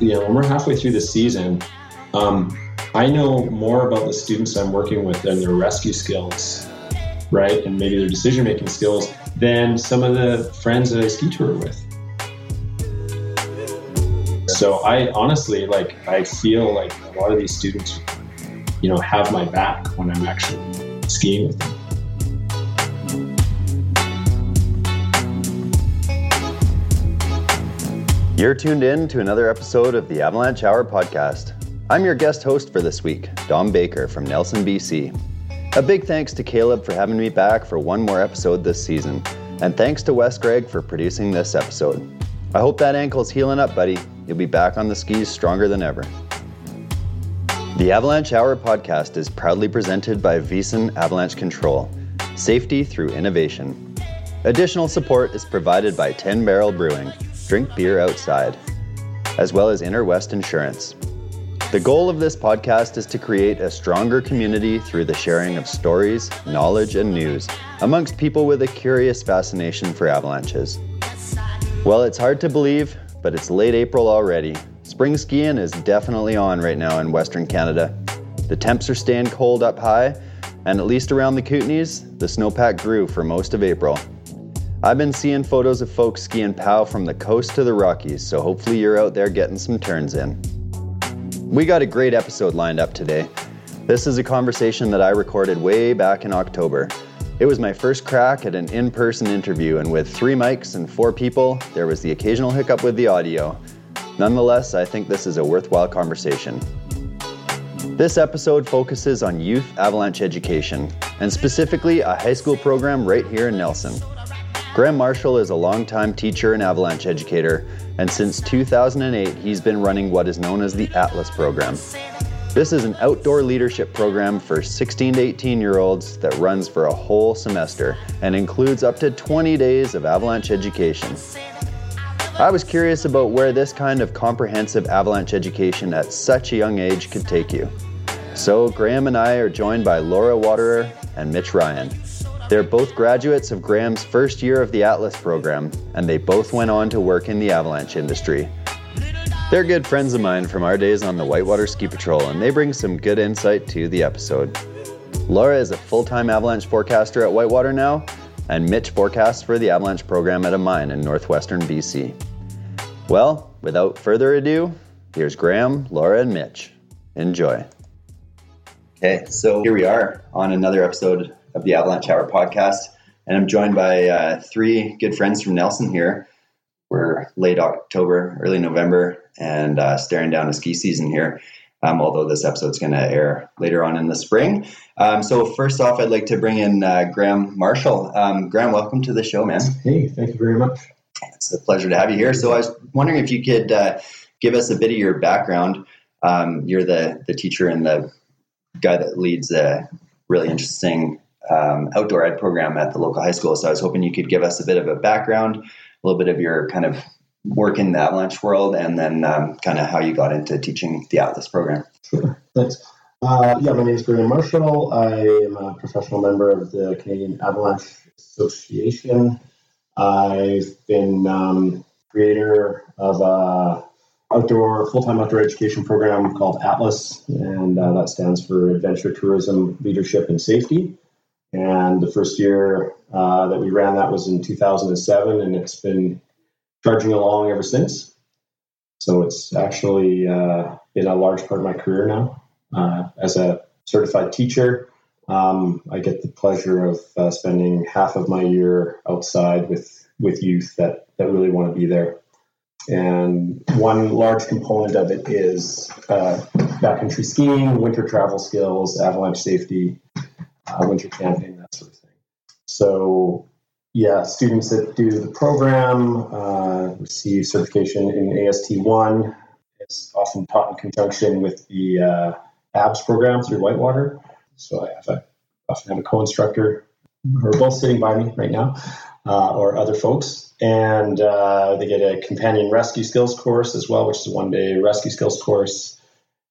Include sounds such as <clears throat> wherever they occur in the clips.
you know, when we're halfway through the season, um, I know more about the students I'm working with and their rescue skills, right, and maybe their decision making skills than some of the friends that I ski tour with. So I honestly like I feel like a lot of these students, you know, have my back when I'm actually skiing with them. You're tuned in to another episode of the Avalanche Hour podcast. I'm your guest host for this week, Dom Baker from Nelson, BC. A big thanks to Caleb for having me back for one more episode this season, and thanks to Wes Gregg for producing this episode. I hope that ankle's healing up, buddy. You'll be back on the skis stronger than ever. The Avalanche Hour podcast is proudly presented by Wyssen Avalanche Control, safety through innovation. Additional support is provided by 10 Barrel Brewing drink beer outside, as well as Inner West Insurance. The goal of this podcast is to create a stronger community through the sharing of stories, knowledge, and news amongst people with a curious fascination for avalanches. Well, it's hard to believe, but it's late April already. Spring skiing is definitely on right now in Western Canada. The temps are staying cold up high, and at least around the Kootenays, the snowpack grew for most of April. I've been seeing photos of folks skiing POW from the coast to the Rockies, so hopefully you're out there getting some turns in. We got a great episode lined up today. This is a conversation that I recorded way back in October. It was my first crack at an in person interview, and with three mics and four people, there was the occasional hiccup with the audio. Nonetheless, I think this is a worthwhile conversation. This episode focuses on youth avalanche education, and specifically a high school program right here in Nelson. Graeme Marshall is a longtime teacher and avalanche educator, and since 2008, he's been running what is known as the Atlas program. This is an outdoor leadership program for 16 to 18 year olds that runs for a whole semester and includes up to 20 days of avalanche education. I was curious about where this kind of comprehensive avalanche education at such a young age could take you. So, Graeme and I are joined by Laura Waterer and Mitch Ryan. They're both graduates of Graeme's first year of the Atlas program, and they both went on to work in the avalanche industry. They're good friends of mine from our days on the Whitewater Ski Patrol, and they bring some good insight to the episode. Laura is a full time avalanche forecaster at Whitewater now, and Mitch forecasts for the avalanche program at a mine in northwestern BC. Well, without further ado, here's Graeme, Laura, and Mitch. Enjoy. Okay, so here we are on another episode of the Avalanche Hour podcast. And I'm joined by uh, three good friends from Nelson here. We're late October, early November, and uh, staring down a ski season here. Um, although this episode's going to air later on in the spring. Um, so first off, I'd like to bring in uh, Graeme Marshall. Um, Graeme, welcome to the show, man. Hey, thank you very much. It's a pleasure to have you here. So I was wondering if you could uh, give us a bit of your background. Um, you're the the teacher and the guy that leads a really interesting um, outdoor ed program at the local high school. So I was hoping you could give us a bit of a background, a little bit of your kind of work in the avalanche world, and then um, kind of how you got into teaching the Atlas program. Sure, thanks. Uh, yeah, my name is Graeme Marshall. I am a professional member of the Canadian Avalanche Association. I've been um, creator of a outdoor full-time outdoor education program called Atlas, and uh, that stands for Adventure Tourism Leadership and Safety. And the first year uh, that we ran that was in 2007, and it's been charging along ever since. So it's actually uh, been a large part of my career now. Uh, as a certified teacher, um, I get the pleasure of uh, spending half of my year outside with, with youth that, that really want to be there. And one large component of it is uh, backcountry skiing, winter travel skills, avalanche safety, uh, winter camping, that sort of thing. So, yeah, students that do the program uh, receive certification in AST1. It's often taught in conjunction with the uh, ABS program through Whitewater. So I have a, often have a co-instructor who are both sitting by me right now, uh, or other folks, and uh, they get a companion rescue skills course as well, which is a one-day rescue skills course.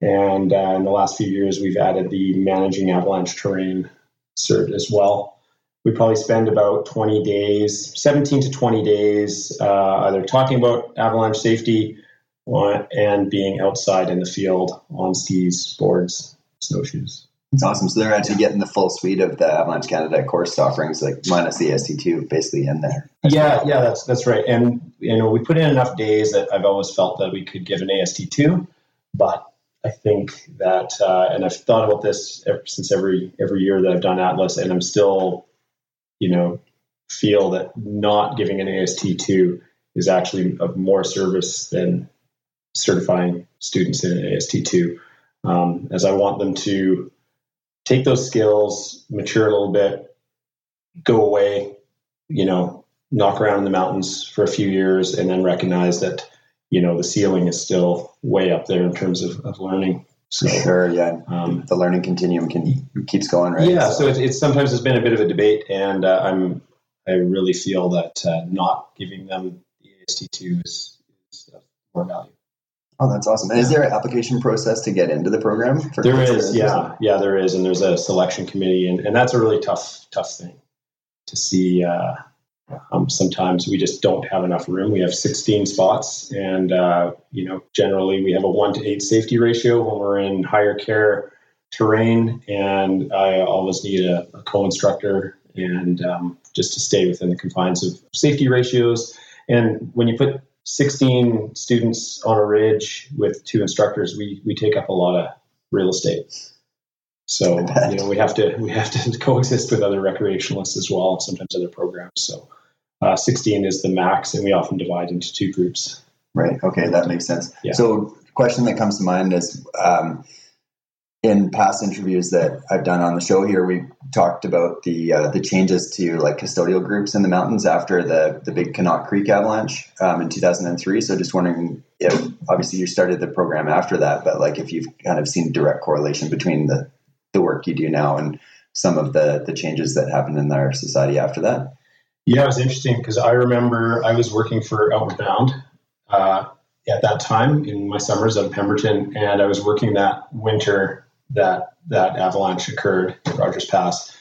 And uh, in the last few years, we've added the managing avalanche terrain cert as well. We probably spend about 20 days, 17 to 20 days, uh, either talking about avalanche safety and being outside in the field on skis, boards, snowshoes. It's awesome. So they're actually getting the full suite of the Avalanche Canada course offerings, like minus the AST2, basically in there. Yeah, yeah, that's that's right. And you know, we put in enough days that I've always felt that we could give an AST2, but I think that, uh, and I've thought about this ever, since every every year that I've done Atlas, and I'm still, you know, feel that not giving an AST2 is actually of more service than certifying students in an AST2, um, as I want them to take those skills, mature a little bit, go away, you know, knock around in the mountains for a few years, and then recognize that you know the ceiling is still way up there in terms of, of learning. So, sure, yeah. Um, the learning continuum can keeps going, right? Yeah. So, so it's, it's, sometimes it's been a bit of a debate, and uh, I'm I really feel that uh, not giving them the AST two is, is more value. Oh, that's awesome. And is there an application process to get into the program? there is, yeah, yeah, there is, and there's a selection committee, and, and that's a really tough, tough thing to see. Um, sometimes we just don't have enough room. We have 16 spots, and uh, you know, generally we have a one to eight safety ratio when we're in higher care terrain, and I always need a, a co-instructor, and um, just to stay within the confines of safety ratios. And when you put 16 students on a ridge with two instructors, we, we take up a lot of real estate. So you know we have to we have to <laughs> coexist with other recreationalists as well, and sometimes other programs. So uh, 16 is the max, and we often divide into two groups. Right. Okay, that makes sense. Yeah. So, question that comes to mind is um, in past interviews that I've done on the show here, we talked about the uh, the changes to like custodial groups in the mountains after the the big Connaught Creek avalanche um, in 2003. So just wondering if obviously you started the program after that, but like if you've kind of seen direct correlation between the the work you do now and some of the the changes that happened in our society after that. Yeah, it was interesting because I remember I was working for Outward Bound. Uh, at that time in my summers at Pemberton, and I was working that winter that that avalanche occurred at Rogers Pass.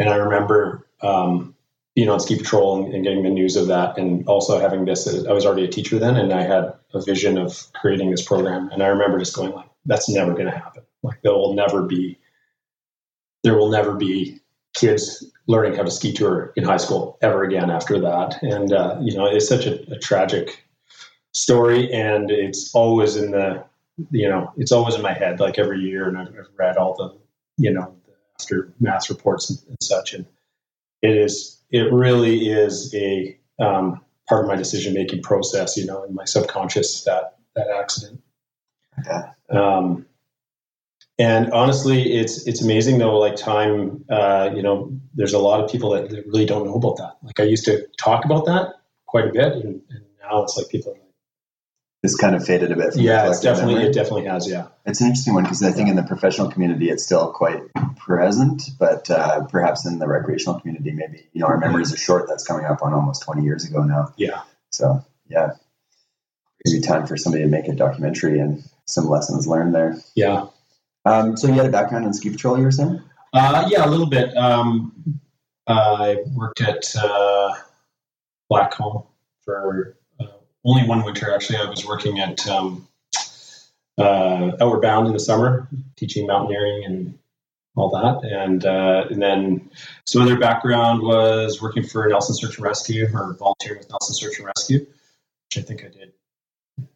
And I remember um, being on ski patrol and, and, getting the news of that, and also having this. I was already a teacher then, and I had a vision of creating this program. And I remember just going like, "That's never going to happen. Like there will never be, there will never be kids learning how to ski tour in high school ever again after that." And uh, you know, it's such a, a tragic story, and it's always in the you know, it's always in my head like every year, and I've, I've read all the, you know, the aftermath reports and, and, such, and it is, it really is a um, part of my decision making process, you know, in my subconscious that that accident. Yeah. Um, and honestly, it's it's amazing though. Like time, uh, you know, there's a lot of people that, that, really don't know about that. Like I used to talk about that quite a bit, and, and now it's like people This kind of faded a bit. yeah, it's definitely memory. it definitely has. Yeah, it's an interesting one because I think in the professional community it's still quite present, but uh, perhaps in the recreational community, maybe you know our memories are short. That's coming up on almost twenty years ago now. Yeah. So yeah, maybe time for somebody to make a documentary and some lessons learned there. Yeah. Um, so you had a background in ski patrol, you were saying? Uh, yeah, a little bit. Um, I worked at uh, Blackcomb for only one winter actually. I was working at um, uh, Outward Bound in the summer, teaching mountaineering and all that, and uh, and then some other background was working for Nelson Search and Rescue or volunteering with Nelson Search and Rescue, which I think I did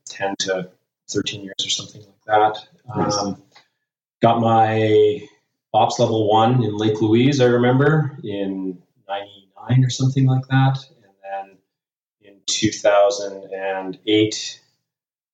ten to thirteen years or something like that. Nice. Um, got my ops level one in Lake Louise, I remember in '99 or something like that, And then in 2008,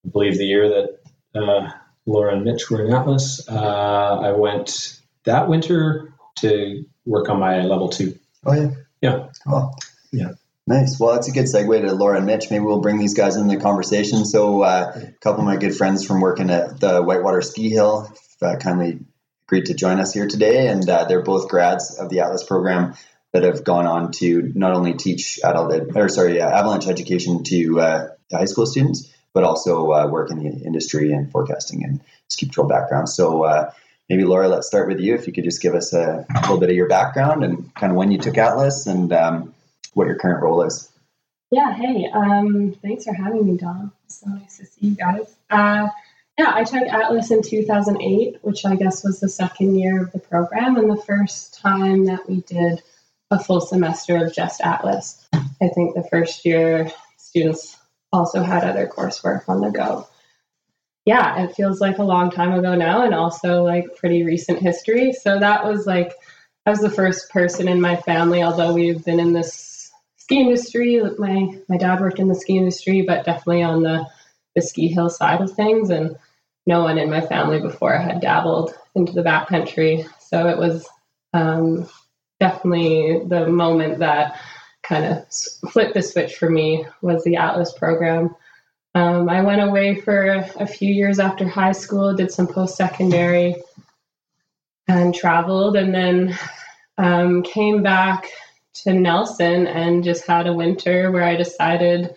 I believe the year that uh, Laura and Mitch were in Atlas, uh, I went that winter to work on my level two. Oh, yeah. Yeah. Cool. Yeah. Nice. Well, that's a good segue to Laura and Mitch. Maybe we'll bring these guys in the conversation. So, uh, a couple of my good friends from working at the Whitewater Ski Hill uh, kindly agreed to join us here today, and uh, they're both grads of the Atlas program that have gone on to not only teach adult or sorry uh, avalanche education to, uh, high school students, but also uh, work in the industry and forecasting and ski patrol background. So uh, maybe Laura, let's start with you. If you could just give us a, little bit of your background and kind of when you took Atlas and um, what your current role is. Yeah, hey, um, thanks for having me, Dom. So nice to see you guys. Yeah, I took Atlas in 2008, which I guess was the second year of the program, and the first time that we did a full semester of just Atlas. I think the first year students also had other coursework on the go. Yeah, it feels like a long time ago now, and also like pretty recent history. So that was like, I was the first person in my family, although we've been in this ski industry. My my dad worked in the ski industry, but definitely on the the ski hill side of things, and no one in my family before had dabbled into the backcountry. So it was um, definitely the moment that kind of flipped the switch for me was the Atlas program. Um, I went away for a few years after high school, did some post secondary, and traveled, and then um, came back to Nelson and just had a winter where I decided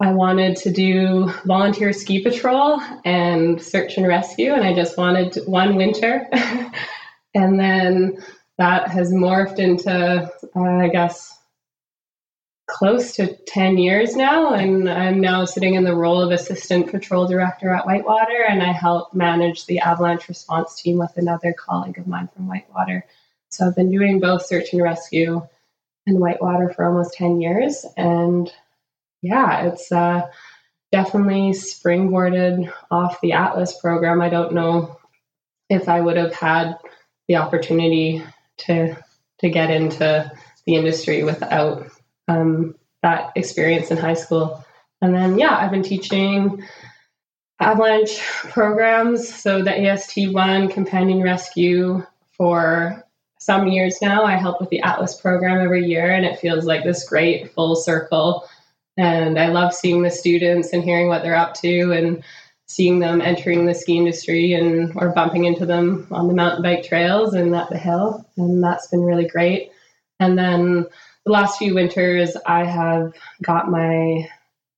I wanted to do volunteer ski patrol and search and rescue, and I just wanted one winter. <laughs> and then that has morphed into, uh, I guess, close to 10 years now. And I'm now sitting in the role of assistant patrol director at Whitewater, and I help manage the avalanche response team with another colleague of mine from Whitewater. So I've been doing both search and rescue and Whitewater for almost 10 years. And yeah, it's uh, definitely springboarded off the Atlas program. I don't know if I would have had the opportunity to to get into the industry without um, that experience in high school. And then, yeah, I've been teaching avalanche programs, so the AST1 companion rescue for some years now. I help with the Atlas program every year, and it feels like this great full circle and I love seeing the students and hearing what they're up to and seeing them entering the ski industry and or bumping into them on the mountain bike trails and at the hill. And that's been really great. And then the last few winters, I have got my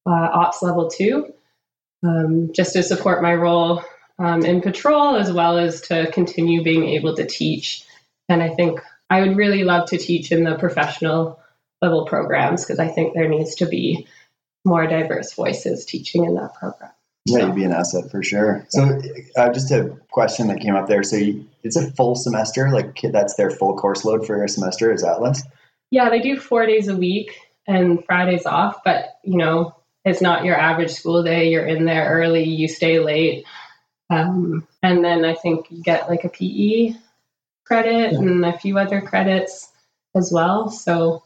uh, ops level two um, just to support my role um, in patrol as well as to continue being able to teach. And I think I would really love to teach in the professional level programs because I think there needs to be more diverse voices teaching in that program. Yeah, you'd be an asset for sure. So, uh, just a question that came up there. So, you, it's a full semester, like that's their full course load for a semester. Is Atlas? Yeah, they do four days a week and Fridays off, but you know, it's not your average school day. You're in there early, you stay late. Um, and then I think you get like a PE credit yeah. and a few other credits as well. So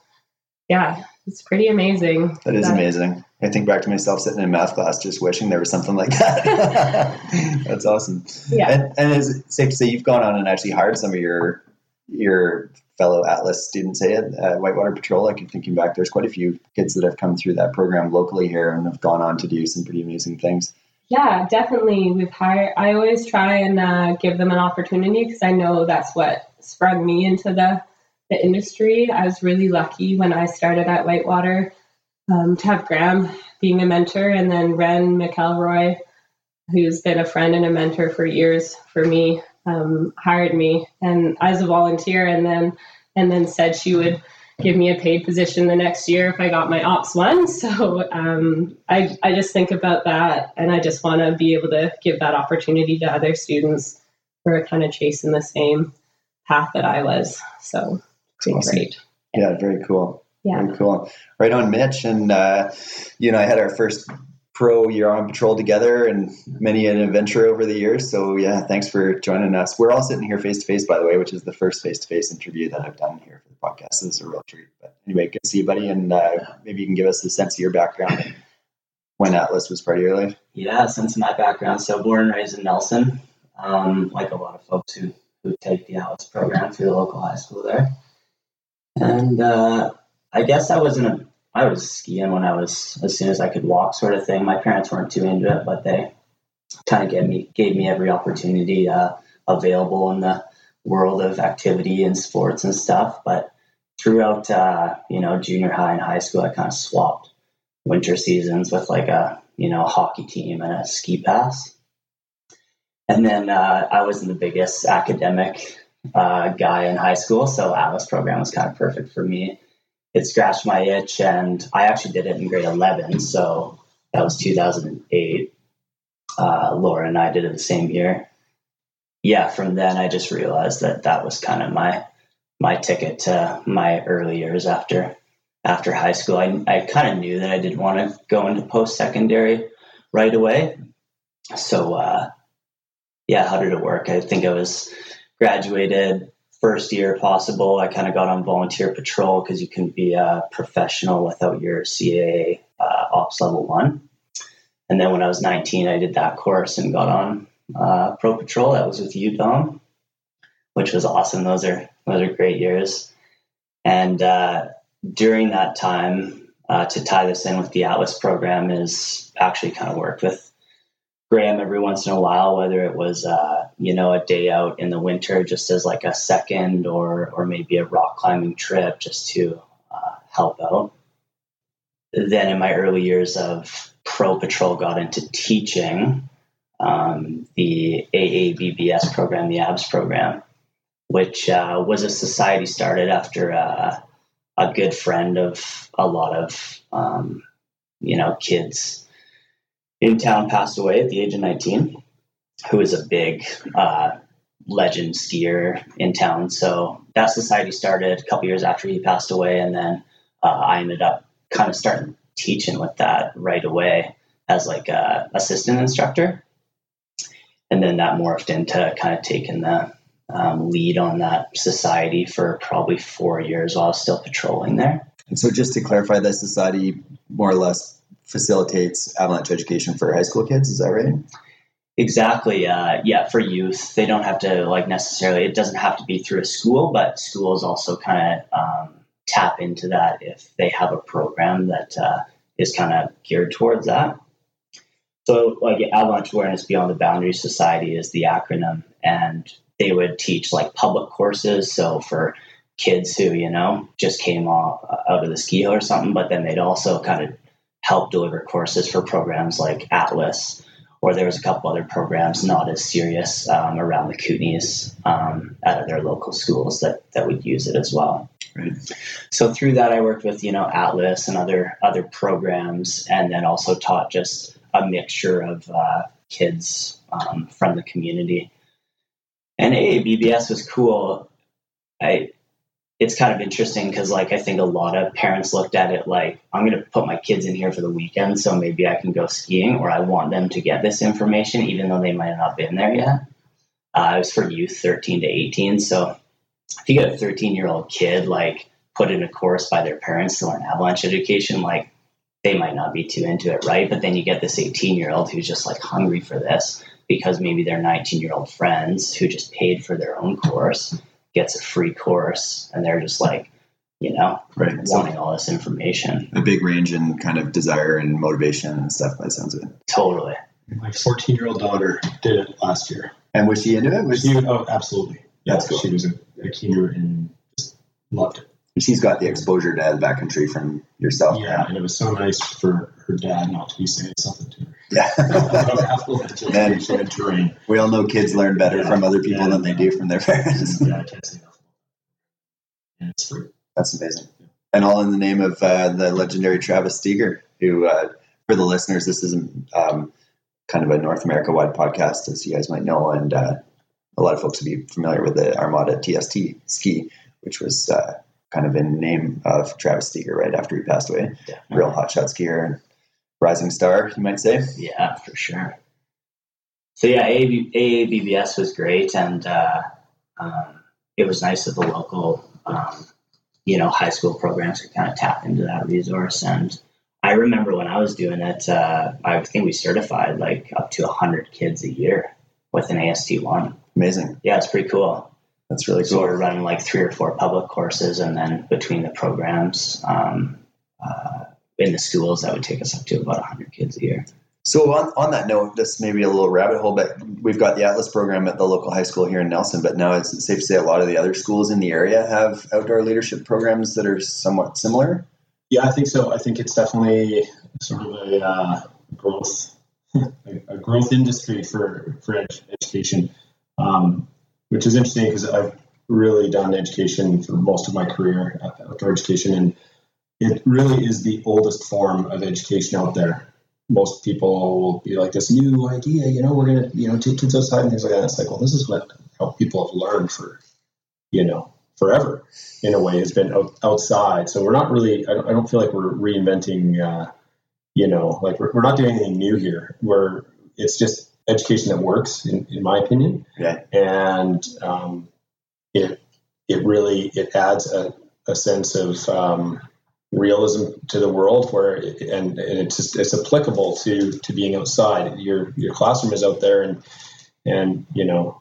yeah, it's pretty amazing. That is that, amazing. I think back to myself sitting in math class, just wishing there was something like that. <laughs> That's awesome. Yeah. And, and is it safe to say you've gone on and actually hired some of your your fellow Atlas students at Whitewater Patrol? Like thinking back, there's quite a few kids that have come through that program locally here and have gone on to do some pretty amazing things. Yeah, definitely. We've hired. I always try and uh, give them an opportunity because I know that's what sprung me into the the industry. I was really lucky when I started at Whitewater um, to have Graeme being a mentor, and then Ren McElroy, who's been a friend and a mentor for years for me, um, hired me and as a volunteer, and then and then said she would give me a paid position the next year if I got my ops one. <laughs> So um, I I just think about that, and I just want to be able to give that opportunity to other students who are kind of chasing the same path that I was. So awesome. great. Yeah, very cool. Yeah. Very cool. Right on, Mitch. And, uh, you know, I had our first pro year on patrol together and many an adventure over the years. So, yeah, thanks for joining us. We're all sitting here face to face, by the way, which is the first face to face interview that I've done here for the podcast. This is a real treat. But anyway, good to see you, buddy. And uh, maybe you can give us a sense of your background when Atlas was part of your life. Yeah, sense of my background. So, born and raised in Nelson, um, like a lot of folks who, who take the Atlas program through the local high school there. And uh, I guess I wasn't a, I was skiing when I was as soon as I could walk, sort of thing. My parents weren't too into it, but they kind of gave me gave me every opportunity uh, available in the world of activity and sports and stuff. But throughout, uh, you know, junior high and high school, I kind of swapped winter seasons with like a you know hockey team and a ski pass. And then uh, I wasn't the biggest academic uh, guy in high school, so Atlas program was kind of perfect for me. it scratched my itch, and I actually did it in grade 11. So that was 2008. Uh, Laura and I did it the same year. Yeah, from then I just realized that that was kind of my my ticket to my early years after after high school. I I kind of knew that I didn't want to go into post secondary right away. So uh, yeah, how did it work? I think I was graduated first year possible. I kind of got on volunteer patrol because you can be a professional without your CAA uh, ops level one. And then when I was 19, I did that course and got on uh, pro patrol. That was with you, Dom, which was awesome. Those are those are great years. And uh, during that time, uh, to tie this in with the Atlas program, is actually kind of worked with Graeme every once in a while, whether it was uh, you know a day out in the winter, just as like a second, or or maybe a rock climbing trip, just to uh, help out. Then in my early years of pro patrol, got into teaching um, the AABBS program, the ABS program, which uh, was a society started after uh, a good friend of a lot of um, you know kids in town passed away at the age of 19, who is a big uh, legend skier in town. So that society started a couple years after he passed away, and then uh, I ended up kind of starting teaching with that right away as like a assistant instructor, and then that morphed into kind of taking the um, lead on that society for probably four years while I was still patrolling there. And so, just to clarify, that society more or less facilitates avalanche education for high school kids. Is that right? Exactly. Uh, yeah, for youth, they don't have to like necessarily. It doesn't have to be through a school, but schools also kind of um, tap into that if they have a program that uh, is kind of geared towards that. So, like Avalanche Awareness Beyond the Boundaries Society is the acronym, and they would teach like public courses. So for kids who you know just came off uh, out of the ski hill or something, but then they'd also kind of help deliver courses for programs like Atlas, or there was a couple other programs not as serious um, around the Kootenays um, at their local schools that that would use it as well. Right. So through that, I worked with you know Atlas and other other programs, and then also taught just a mixture of uh, kids um, from the community. And AABBS was cool. I it's kind of interesting because like I think a lot of parents looked at it like I'm going to put my kids in here for the weekend, so maybe I can go skiing, or I want them to get this information even though they might not have been there yet. Uh, it was for youth 13 to 18, so if you get a 13 year old kid like put in a course by their parents to learn avalanche education, like they might not be too into it, right? But then you get this 18 year old who's just like hungry for this because maybe their 19 year old friends who just paid for their own course gets a free course and they're just like you know right. wanting all this information. A big range in kind of desire and motivation and stuff by sounds of it. Totally. My 14 year old daughter did it last year. And was she into it? Was she, oh absolutely. That's cool. she was a, a keener and just loved it she's got the exposure to the backcountry from yourself. Yeah and it was so nice for her dad not to be saying something to her. Yeah. <laughs> And terrain. we all know kids learn better yeah. from other people yeah. than they do from their parents. Yeah i can't say enough. And it's free that's amazing. And all in the name of uh, the legendary travis steger who uh, for the listeners this is um, kind of a north america wide podcast as you guys might know and uh, a lot of folks will be familiar with the armada tst ski which was uh, kind of in the name of Travis Steger right after he passed away. Yeah. Real hotshot skier and rising star, you might say. Yeah, for sure. So yeah, AABBS was great, and uh, um, it was nice that the local, um, you know, high school programs could kind of tap into that resource. And I remember when I was doing it, uh, I think we certified like up to hundred kids a year with an AST one. Amazing. Yeah, it's pretty cool. That's really cool. So we're running like three or four public courses, and then between the programs um, uh, in the schools, that would take us up to about 100 kids a year. So on, on that note, this may be a little rabbit hole, but we've got the Atlas program at the local high school here in Nelson, but now it's safe to say a lot of the other schools in the area have outdoor leadership programs that are somewhat similar. Yeah, I think so. I think it's definitely sort of a uh, growth <laughs> a growth industry for for education. Um, which is interesting because I've really done education for most of my career, outdoor education, and it really is the oldest form of education out there. Most people will be like this new idea, you know, we're gonna, you know, take kids outside and things like that. It's like, well, this is what how people have learned for, you know, forever. In a way, has been out, outside. So we're not really. I don't, I don't feel like we're reinventing. Uh, you know, like we're, we're not doing anything new here. We're it's just education that works, in, in my opinion. Yeah. And um, it it really it adds a, a sense of um, realism to the world where it, and, and it's just, it's applicable to to being outside your your classroom is out there and and you know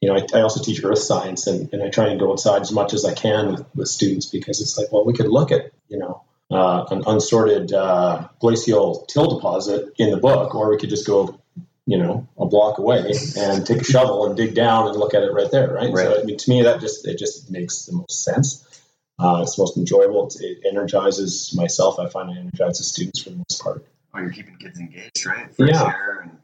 you know I, I also teach earth science and, and I try and go outside as much as I can with, with students because it's like well we could look at you know uh, an unsorted uh, glacial till deposit in the book or we could just go you know a block away and take a shovel and dig down and look at it right there right, Right. so I mean to me that just it just makes the most sense uh, it's most enjoyable. It, it energizes myself. I find it energizes students for the most part. Oh, you're keeping kids engaged, right? Yeah. air and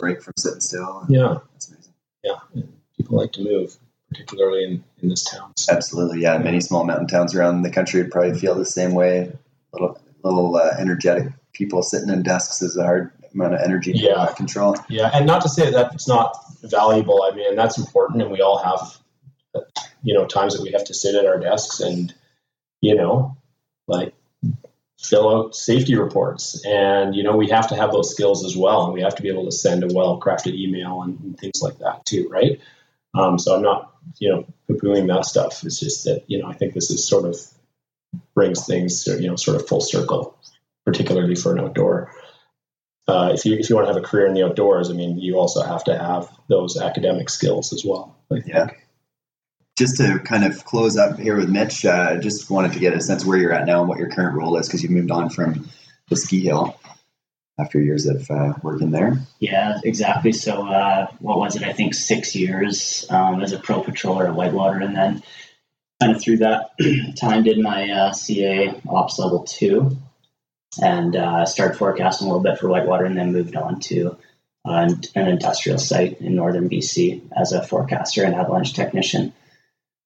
break from sitting still. Yeah, That's amazing. yeah. And people like to move, particularly in, in this town. So, Absolutely, yeah. Many small mountain towns around the country would probably feel the same way. Little, little uh, energetic people sitting in desks is a hard amount of energy Yeah. control. yeah, and not to say that it's not valuable. I mean, that's important, and we all have, you know, times that we have to sit at our desks and, you know, like fill out safety reports, and you know, we have to have those skills as well, and we have to be able to send a well-crafted email and, and things like that too, right? Um, so I'm not, you know, poo-pooing that stuff. It's just that you know, I think this is sort of brings things, you know, sort of full circle, particularly for an outdoor. Uh, if you if you want to have a career in the outdoors, I mean, you also have to have those academic skills as well. Yeah. Just to kind of close up here with Mitch, uh, just wanted to get a sense where you're at now and what your current role is because you moved on from the ski hill after years of uh, working there. Yeah, exactly. So, uh, what was it? I think six years um, as a pro patroller at Whitewater, and then kind of through that <clears throat> time did my uh, CA Ops Level Two, and uh, started forecasting a little bit for Whitewater, and then moved on to uh, an industrial site in northern BC as a forecaster and avalanche technician.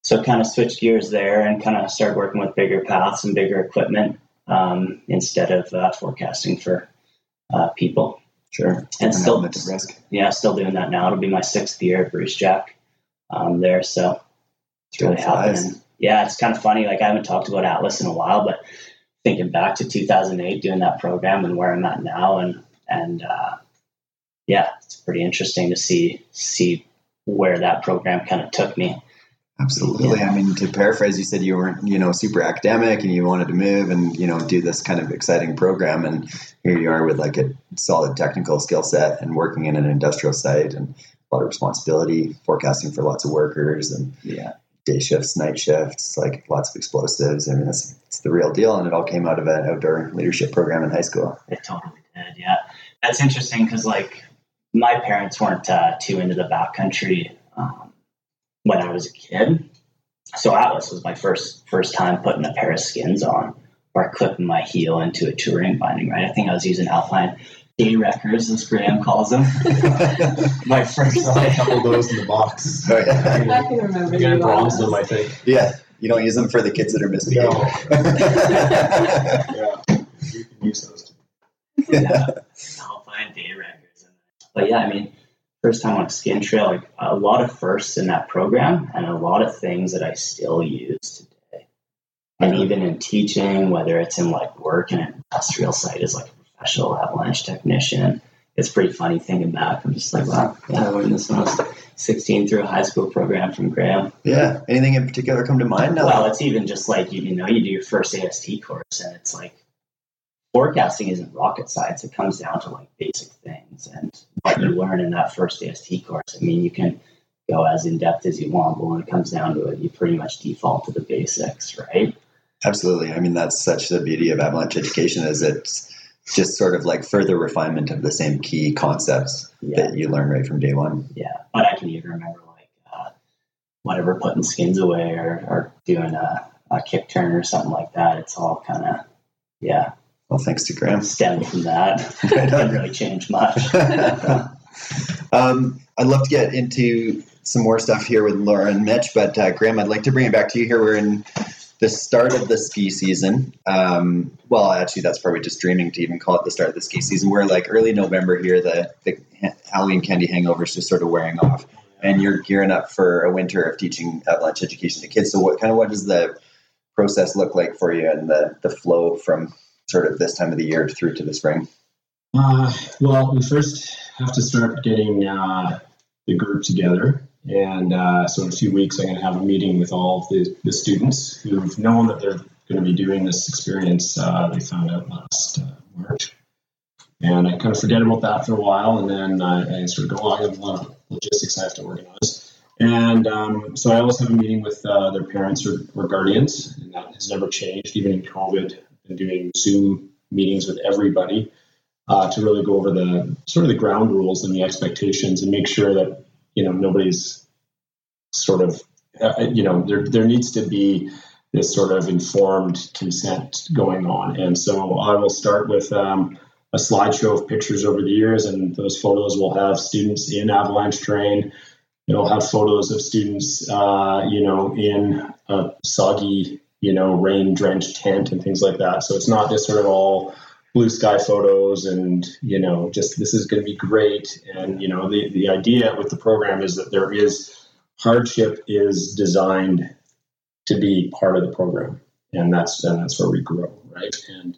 So, kind of switched gears there and kind of started working with bigger paths and bigger equipment um, instead of uh, forecasting for uh, people. Sure. And An still, risk. yeah, still doing that now. It'll be my sixth year at Brucejack um, there, so it's really happening. Yeah, it's kind of funny. Like I haven't talked about Atlas in a while, but thinking back to 2008, doing that program and where I'm at now, and and uh, yeah, it's pretty interesting to see see where that program kind of took me. Absolutely. I mean, to paraphrase, you said you weren't, you know, super academic and you wanted to move and, you know, do this kind of exciting program. And here you are with like a solid technical skill set and working in an industrial site and a lot of responsibility, forecasting for lots of workers and Yeah, day shifts, night shifts, like lots of explosives. I mean, it's, it's the real deal. And it all came out of an outdoor leadership program in high school. it totally did. Yeah, that's interesting because like my parents weren't uh, too into the backcountry um, when I was a kid. So Atlas was my first first time putting a pair of skins on or clipping my heel into a touring binding. Right, I think I was using Alpine day wreckers, as Graeme calls them. <laughs> my first Still have a couple of those in the box. Oh, <laughs> yeah. I can remember I'm gonna you bronze on them, I think. yeah. You don't use them for the kids that are misbehaving. <laughs> Yeah, you can use those. yeah, Alpine day wreckers. But yeah, I mean, first time on a skin trail, like a lot of firsts in that program, and a lot of things that I still use today. And even in teaching, whether it's in like work in an industrial site is like professional avalanche technician, it's pretty funny thinking back. I'm just like, wow, yeah, I learned this when I was 16 through a high school program from Graeme. yeah. Anything in particular come to mind? now? Well, it's even just like you, you know, you do your first AST course, and it's like forecasting isn't rocket science. It comes down to like basic things, and what you learn in that first AST course. I mean, you can go as in depth as you want, but when it comes down to it, you pretty much default to the basics, right? Absolutely. I mean, that's such the beauty of avalanche education is it's just sort of like further refinement of the same key concepts Yeah, that you learn right from day one. yeah. But I can even remember like uh, whatever putting skins away or, or doing a, a kick turn or something like that. It's all kind of yeah, Well, thanks to Graeme. stemmed from that. <laughs> <laughs> Didn't really change much. <laughs> um, I'd love to get into some more stuff here with Laura and Mitch, but uh, Graeme, I'd like to bring it back to you here. We're in the start of the ski season. Um, well, actually, that's probably just dreaming to even call it the start of the ski season. We're like early November here. The, the Halloween candy hangover is just sort of wearing off, and you're gearing up for a winter of teaching avalanche education to kids. So, what kind of what does the process look like for you, and the the flow from sort of this time of the year through to the spring? Uh, well, we first have to start getting uh, the group together. And uh, so in a few weeks, I'm going to have a meeting with all of the, the students who've known that they're going to be doing this experience. Uh, they found out last uh, March. And I kind of forget about that for a while. And then I, I sort of go, oh, I have a lot of logistics I have to organize. And um, so I always have a meeting with uh, their parents or, or guardians. And that has never changed. Even in COVID, I've been doing Zoom meetings with everybody uh, to really go over the sort of the ground rules and the expectations and make sure that you know nobody's sort of uh, you know there there needs to be this sort of informed consent going on. And so i will start with um, a slideshow of pictures over the years and those photos will have students in avalanche terrain. It'll have photos of students uh, you know in a soggy you know rain drenched tent and things like that. So it's not just sort of all blue sky photos and you know just this is going to be great. And you know the, the idea with the program is that there is hardship is designed to be part of the program. And that's and that's where we grow right? And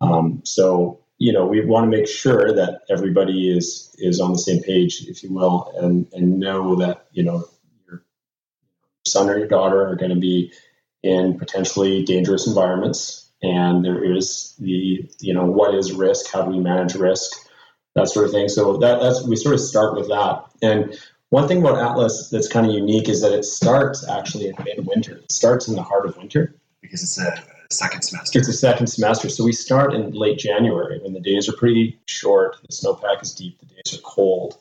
um, so you know we want to make sure that everybody is is on the same page if you will and and know that you know your son or your daughter are going to be in potentially dangerous environments and there is the you know what is risk? How do we manage risk? That sort of thing. So that, that's we sort of start with that. And one thing about atlas that's kind of unique is that it starts actually in midwinter it starts in the heart of winter. Because it's a second semester. It's a second semester. So we start in late january when the days are pretty short. The snowpack is deep. The days are cold.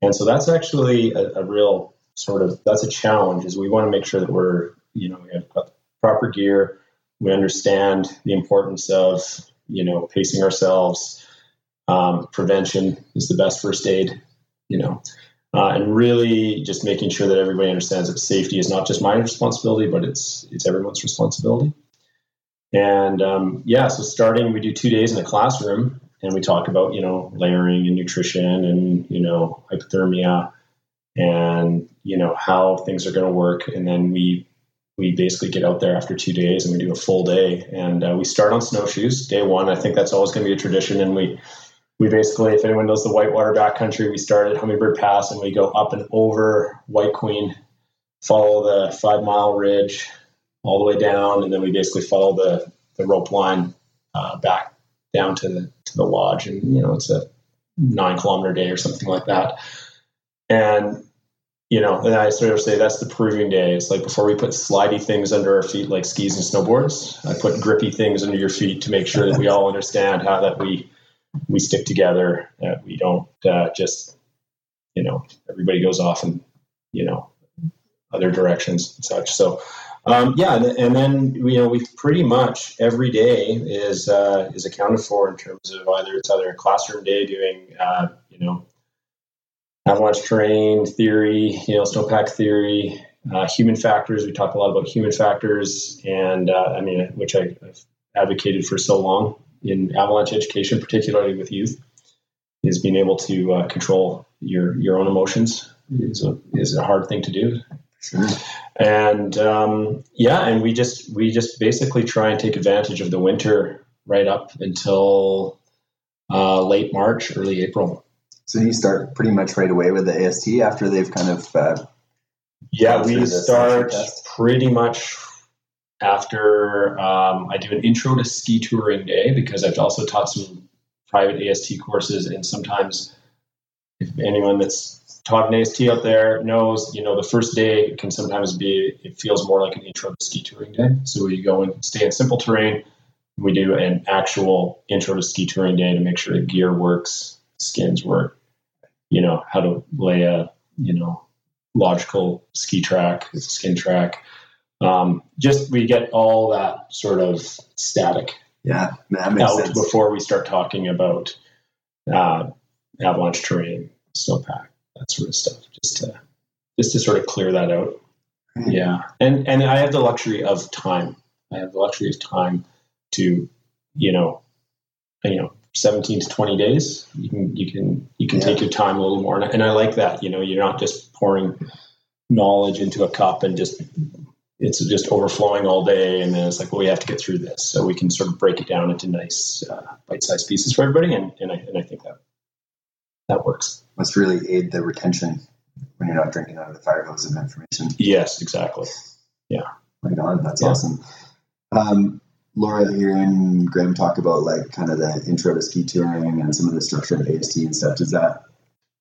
And so that's actually a, a real sort of that's a challenge is we want to make sure that we're you know we have got proper gear we understand the importance of you know pacing ourselves. Um, prevention is the best first aid. You know, uh, and really just making sure that everybody understands that safety is not just my responsibility, but it's it's everyone's responsibility. And um, yeah, so starting, we do two days in the classroom, and we talk about you know layering and nutrition, and you know hypothermia, and you know how things are going to work, and then we we basically get out there after two days and we do a full day. And uh, we start on snowshoes day one. I think that's always going to be a tradition. And we we basically, if anyone knows the Whitewater backcountry, we start at Hummingbird Pass and we go up and over White Queen, follow the five mile ridge all the way down, and then we basically follow the the rope line uh, back down to the to the lodge. And you know, it's a nine kilometer day or something like that. And you know, and I sort of say that's the proving day. It's like before we put slidey things under our feet like skis and snowboards, I put grippy things under your feet to make sure that we all understand how that we we stick together, that we don't uh, just, you know, everybody goes off and you know other directions and such. So um, yeah, and then you know we pretty much every day is uh, is accounted for in terms of either it's either a classroom day doing uh, you know avalanche terrain theory, you know, snowpack theory, uh, human factors. We talk a lot about human factors, and uh, I mean, which I, have advocated for so long in avalanche education, particularly with youth, is being able to uh, control your your own emotions is a is a hard thing to do. Sure. And um, yeah, and we just we just basically try and take advantage of the winter right up until uh, late March, early April. So you start pretty much right away with the AST after they've kind of. Uh, yeah, we start pretty much after um, I do an intro to ski touring day because I've also taught some private AST courses, and sometimes if anyone that's taught an AST out there knows, you know, the first day can sometimes be it feels more like an intro to ski touring day. So we go and stay in simple terrain. We do an actual intro to ski touring day to make sure the gear works, skins work, you know how to lay a you know logical ski track, skin track. Um, just we get all that sort of static yeah that makes out sense. before we start talking about uh, avalanche terrain, snowpack, that sort of stuff. Just to just to sort of clear that out. Right. Yeah, and and I have the luxury of time. I have the luxury of time to, you know, you know, 17 to 20 days. You can you can you can Yeah. take your time a little more, and, and I like that. You know, you're not just pouring knowledge into a cup and just it's just overflowing all day, and then it's like, well, we have to get through this, so we can sort of break it down into nice uh, bite-sized pieces for everybody, and, and I and I think that that works. Must really aid the retention when you're not drinking out of the fire hose of information. Yes, exactly. Yeah right on. That's Yeah. awesome. Um, Laura, hearing Graeme talk about like kind of the intro to ski touring and some of the structure of AST and stuff, does that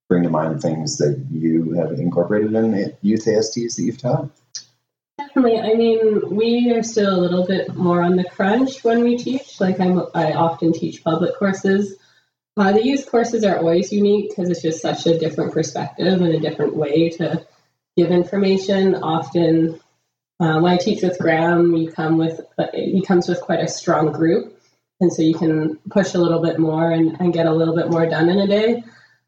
bring to mind things that you have incorporated in youth ASTs that you've taught? Definitely. I mean, we are still a little bit more on the crunch when we teach. Like I'm, I often teach public courses. Uh, the youth courses are always unique because it's just such a different perspective and a different way to give information. Often, uh, when I teach with Graeme, you come with he comes with quite a strong group, and so you can push a little bit more and, and get a little bit more done in a day.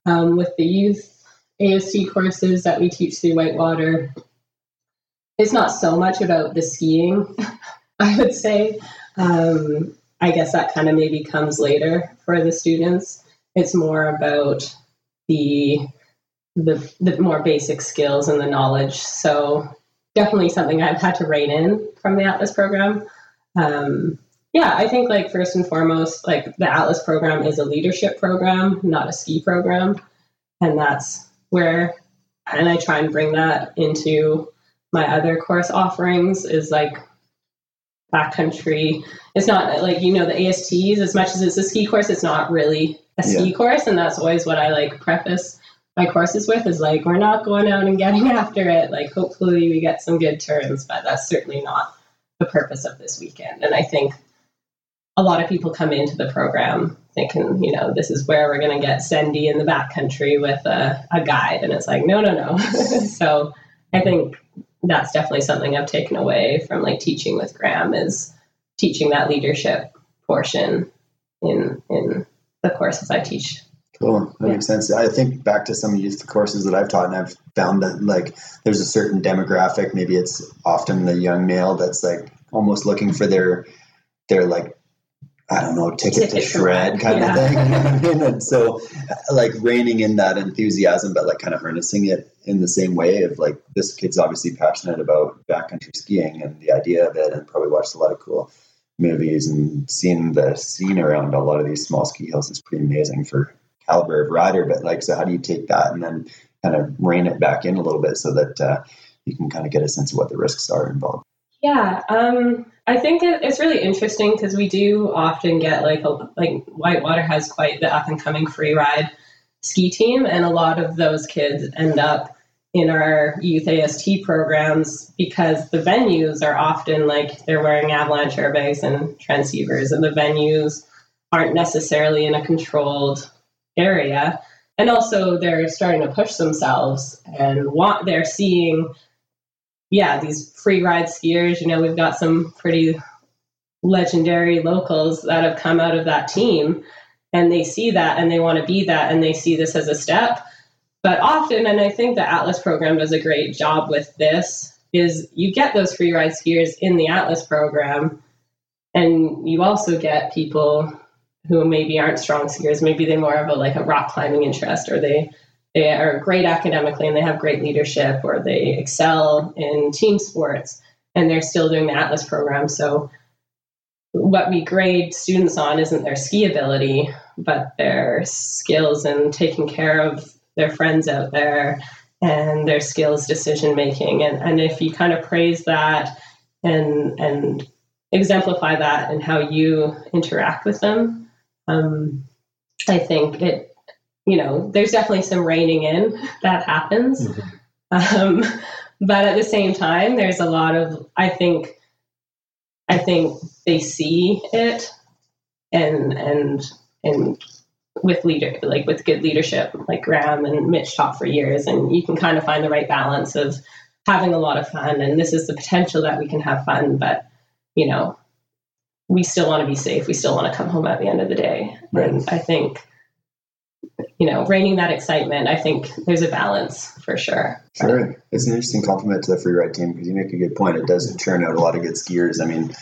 Um, with the youth AST courses that we teach through Whitewater, it's not so much about the skiing, <laughs> I would say. Um, I guess that kind of maybe comes later for the students. It's more about the the the more basic skills and the knowledge. So definitely something I've had to rein in from the Atlas program. Um, yeah, I think like first and foremost, like the Atlas program is a leadership program, not a ski program, and that's where, and I try and bring that into my other course offerings is like backcountry. It's not like you know the ASTs as much as it's a ski course. It's not really a ski course, and that's always what I like preface my courses with is like we're not going out and getting <laughs> after it. Like hopefully we get some good turns, but that's certainly not the purpose of this weekend. And I think a lot of people come into the program thinking, you know, this is where we're going to get Sendy in the backcountry with a, a guide, and it's like no, no, no. <laughs> so I think that's definitely something I've taken away from like teaching with Graeme is teaching that leadership portion in in the courses I teach. Cool. That Yeah. makes sense. I think back to some youth courses that I've taught, and I've found that like there's a certain demographic. Maybe it's often the young male that's like almost looking for their their like I don't know ticket, to Ticket to shred kind yeah. of thing. You know I mean? And so like reining in that enthusiasm, but like kind of harnessing it in the same way of like this kid's obviously passionate about backcountry skiing and the idea of it, and probably watched a lot of cool movies and seeing the scene around a lot of these small ski hills is pretty amazing for caliber of rider. But like, so how do you take that and then kind of rein it back in a little bit so that uh, you can kind of get a sense of what the risks are involved? Yeah, um, I think it, it's really interesting because we do often get like a, like Whitewater has quite the up and coming free ride ski team, and a lot of those kids end up in our youth AST programs because the venues are often like they're wearing avalanche airbags and transceivers, and the venues aren't necessarily in a controlled area. And also, they're starting to push themselves and want they're seeing yeah, these free ride skiers, you know, we've got some pretty legendary locals that have come out of that team and they see that and they want to be that and they see this as a step. But often, and I think the Atlas program does a great job with this, is you get those free ride skiers in the Atlas program and you also get people who maybe aren't strong skiers, maybe they more have a like a rock climbing interest or they they are great academically and they have great leadership or they excel in team sports and they're still doing the atlas program. So what we grade students on isn't their ski ability but their skills and taking care of their friends out there and their skills decision making and, and if you kind of praise that and and exemplify that and how you interact with them um, i think it you know, there's definitely some reining in <laughs> that happens. Um, but at the same time, there's a lot of, I think, I think they see it and, and, and with leader, like with good leadership, like Graeme and Mitch taught for years, and you can kind of find the right balance of having a lot of fun. And this is the potential that we can have fun, but, you know, we still want to be safe. We still want to come home at the end of the day. Right. And I think, you know, reining that excitement, I think there's a balance for sure. Sure. It's an interesting compliment to the free ride team because you make a good point. It does churn out a lot of good skiers. I mean,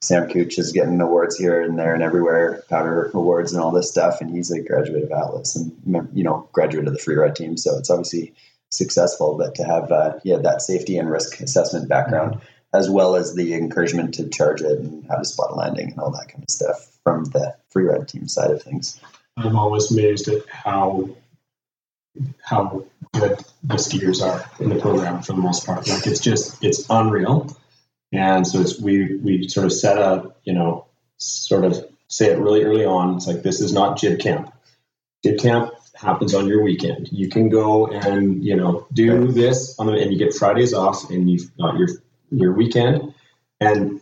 Sam Kuch is getting awards here and there and everywhere, powder awards and all this stuff. And he's a graduate of Atlas and, you know, graduate of the free ride team. So it's obviously successful, but to have, uh, yeah, that safety and risk assessment background, mm-hmm. As well as the encouragement to charge it and how to spot landing and all that kind of stuff from the free ride team side of things. I'm always amazed at how how good the skiers are in the program for the most part. Like it's just it's unreal. And so it's we we sort of set up, you know, sort of say it really early on. It's like this is not jib camp. Jib camp happens on your weekend. You can go and you know do this on the and you get Fridays off and you've got your your weekend. And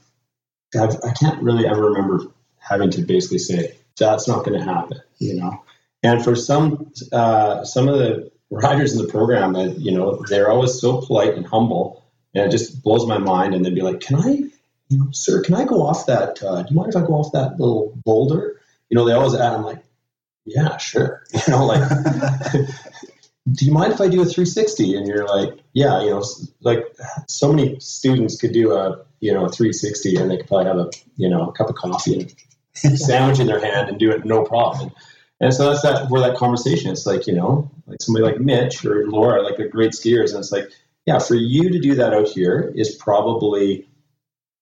I've, I can't really ever remember having to basically say that's not going to happen. You know, and for some uh, some of the riders in the program, that you know, they're always so polite and humble, and it just blows my mind. And they'd be like, "Can I, you know, sir, can I go off that? Uh, do you mind if I go off that little boulder?" You know, they always add. I'm like, "Yeah, sure." <laughs> You know, like. <laughs> do you mind if I do a 360? And you're like, yeah, you know, like so many students could do a, you know, a 360 and they could probably have a, you know, a cup of coffee and <laughs> sandwich in their hand and do it no problem. And so that's that where that conversation. It's like, you know, like somebody like Mitch or Laura, like they're great skiers. And it's like, yeah, for you to do that out here is probably,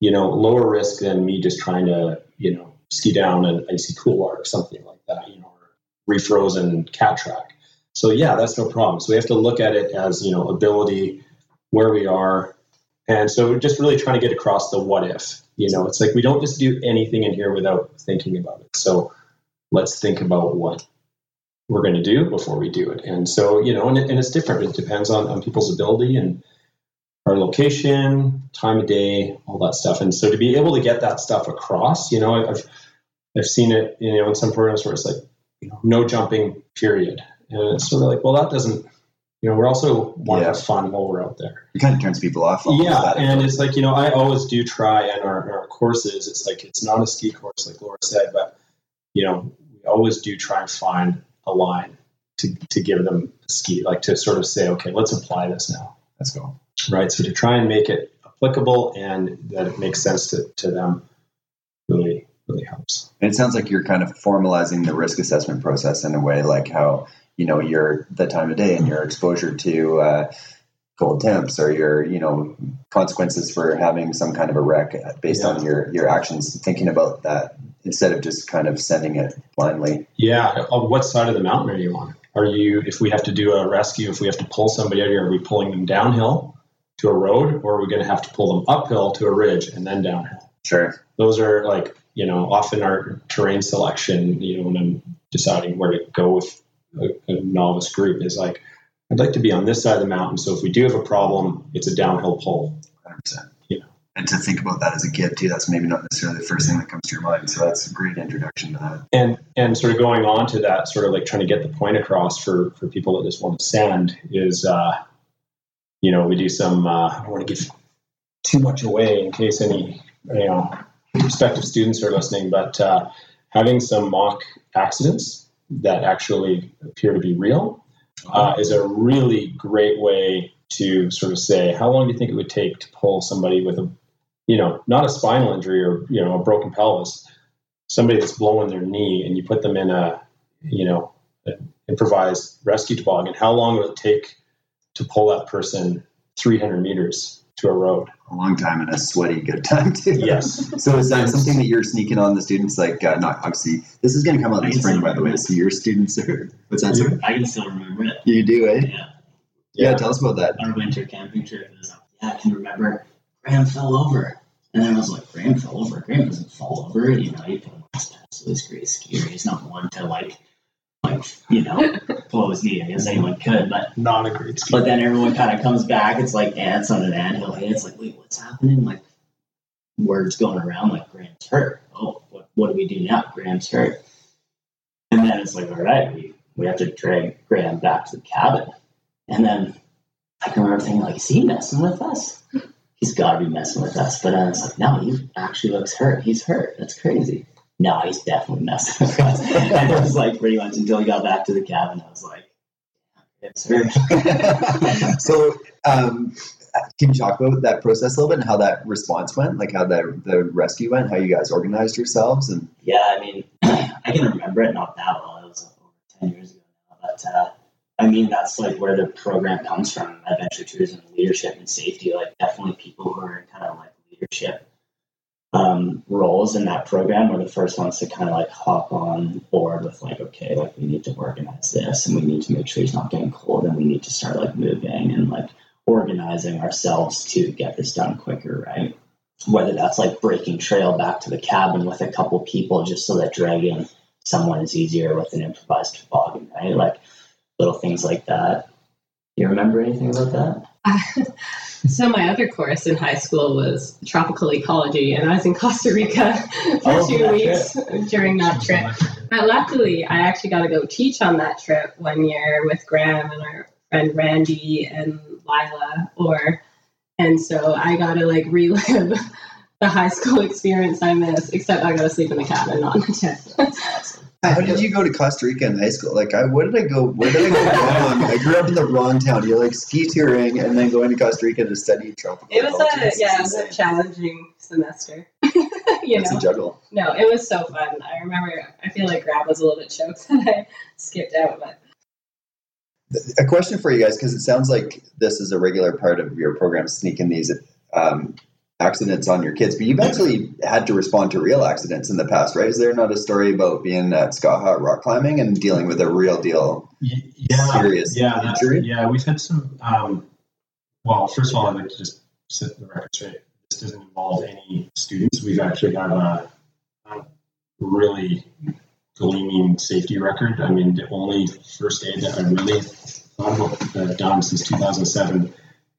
you know, lower risk than me just trying to, you know, ski down an icy couloir or something like that, you know, or refrozen cat track. So yeah, that's no problem. So we have to look at it as, you know, ability, where we are. And so just really trying to get across the what if, you know, it's like we don't just do anything in here without thinking about it. So let's think about what we're going to do before we do it. And so, you know, and, it, and it's different. It depends on, on people's ability and our location, time of day, all that stuff. And so to be able to get that stuff across, you know, I've, I've seen it, you know, in some programs where it's like, you know, no jumping period. And it's sort of like, well, that doesn't, you know, we're also want to have fun while we're out there. It kind of turns people off. Yeah. And it's like, you know, I always do try in our, in our courses, it's like, it's not a ski course, like Laura said, but you know, we always do try and find a line to, to give them a ski, like to sort of say, okay, let's apply this now. Let's go. Right. So to try and make it applicable and that it makes sense to, to them really, really helps. And it sounds like you're kind of formalizing the risk assessment process in a way like how, you know, your the time of day and your exposure to uh, cold temps or your, you know, consequences for having some kind of a wreck based yeah. on your your actions, thinking about that instead of just kind of sending it blindly. Yeah. What side of the mountain are you on? Are you, if we have to do a rescue, if we have to pull somebody out here, are we pulling them downhill to a road or are we going to have to pull them uphill to a ridge and then downhill? Sure. Those are like, you know, often our terrain selection, you know, when I'm deciding where to go with a, a novice group is like, I'd like to be on this side of the mountain. So if we do have a problem, it's a downhill pull. 100% and to think about that as a kid too that's maybe not necessarily the first thing that comes to your mind so that's a great introduction to that and and sort of going on to that sort of like trying to get the point across for for people that just want to send is uh you know we do some uh, i don't want to give too much away in case any you know prospective students are listening but uh, having some mock accidents that actually appear to be real uh, is a really great way to sort of say how long do you think it would take to pull somebody with a you know, not a spinal injury or, you know, a broken pelvis, somebody that's blowing their knee and you put them in a, you know, improvised rescue toboggan, how long will it take to pull that person 300 meters to a road? A long time and a sweaty good time too. Yes. <laughs> so is that something that you're sneaking on the students? Like, uh, not obviously, this is going to come out in spring, by the way. So your students are, what's that? I can still remember it. You do, eh? Yeah. Yeah, yeah tell us about that. Our winter camping trip is, yeah, I can remember Graeme fell over. And then I was like, Graeme fell over. Graeme doesn't fall over. You know, he put him on so he's great skier. He's not one to like, like you know, <laughs> blow his knee. I guess anyone could, but not a great skier. But then everyone kind of comes back. It's like ants on an anthill. Hey, it's like, wait, what's happening? Like words going around like Graeme's hurt. Oh, what, what do we do now? Graeme's hurt. And then it's like, all right, we, we have to drag Graeme back to the cabin. And then I can remember thinking, like, is he messing with us? <laughs> he's got to be messing with us. But then it's like, no, he actually looks hurt. He's hurt. That's crazy. No, he's definitely messing with us. <laughs> and it was like pretty much until he got back to the cabin, I was like, <laughs> so, um, can you talk about that process a little bit and how that response went, like how that the rescue went, how you guys organized yourselves, and yeah, I mean, <clears throat> I can remember it not that well. It was over ten years ago now, but uh, I mean, that's like where the program comes from: adventure tourism, leadership, and safety. Like, definitely people who are in kind of like leadership um, roles in that program were the first ones to kind of like hop on board with like, okay, like we need to organize this, and we need to make sure he's not getting cold, and we need to start like moving and like organizing ourselves to get this done quicker, right? Whether that's like breaking trail back to the cabin with a couple people just so that dragging someone is easier with an improvised toboggan, right? Like little things like that. You remember anything about that? <laughs> <laughs> so my other course in high school was tropical ecology, and I was in Costa Rica <laughs> for oh, two weeks trip. during that trip. But luckily, I actually got to go teach on that trip one year with Graeme and our friend Randy and Lila or and so I gotta like <laughs> relive the high school experience I missed, except I gotta sleep in the cabin, not in the tent. How did you go to Costa Rica in high school? Like, I where did I go? Where did I go wrong? I grew up in the wrong town. You're like ski touring and then going to Costa Rica to study tropical. It was a yeah, it was a challenging semester. <laughs> you it's know, a juggle. No, it was so fun. I remember. I feel like Graeme was a little bit choked <laughs> that I skipped out, but a question for you guys because it sounds like this is a regular part of your program, sneaking these um, accidents on your kids. But you've actually had to respond to real accidents in the past, right? Is there not a story about being at Skaha rock climbing and dealing with a real deal, yeah, serious yeah, injury? Yeah, we've had some. Um, well, first of all, I'd like to just set the record straight. This doesn't involve any students. We've actually had a, a really gleaming safety record. I mean, the only first aid that I really thought about uh, done since 2007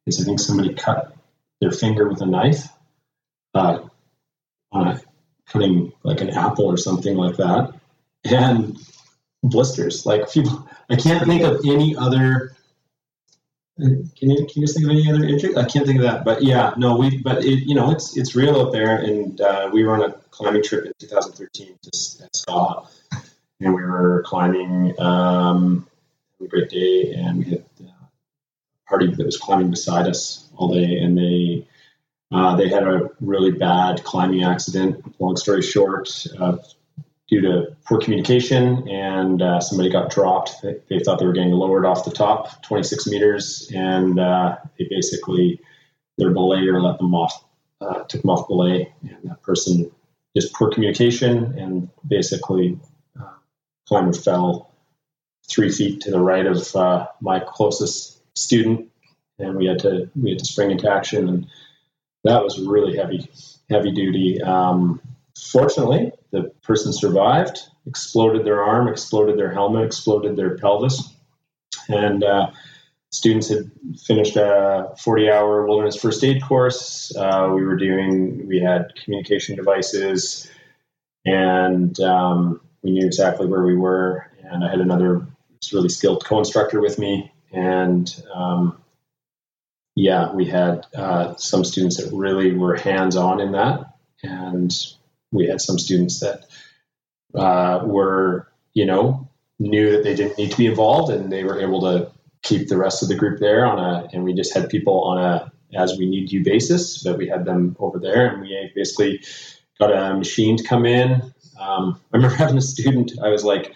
is I think somebody cut their finger with a knife uh, a, cutting like an apple or something like that, and blisters. Like <laughs> people, I can't think of any other. Can you can you think of any other injury? I can't think of that, but yeah, no, we but it you know it's it's real out there, and uh, we were on a climbing trip in 2013 to Skaha, and we were climbing um, a great day, and we had uh, party that was climbing beside us all day, and they uh, they had a really bad climbing accident. Long story short, uh, due to poor communication, and uh, somebody got dropped. They, they, thought they were getting lowered off the top, 26 meters, and uh, they basically their belayer let them off, uh, took them off belay, and that person just poor communication and basically climber fell three feet to the right of uh, my closest student, and we had to we had to spring into action, and that was really heavy heavy duty. Um, fortunately, the person survived, exploded their arm, exploded their helmet, exploded their pelvis, and uh, students had finished a 40 hour wilderness first aid course. Uh, we were doing, we had communication devices and um, we knew exactly where we were, and I had another really skilled co-instructor with me, and um, yeah, we had uh, some students that really were hands-on in that, and we had some students that uh, were, you know, knew that they didn't need to be involved, and they were able to keep the rest of the group there on a, and we just had people on a as we need you basis, but we had them over there, and we basically got a machine to come in um, I remember <laughs> having a student. I was like,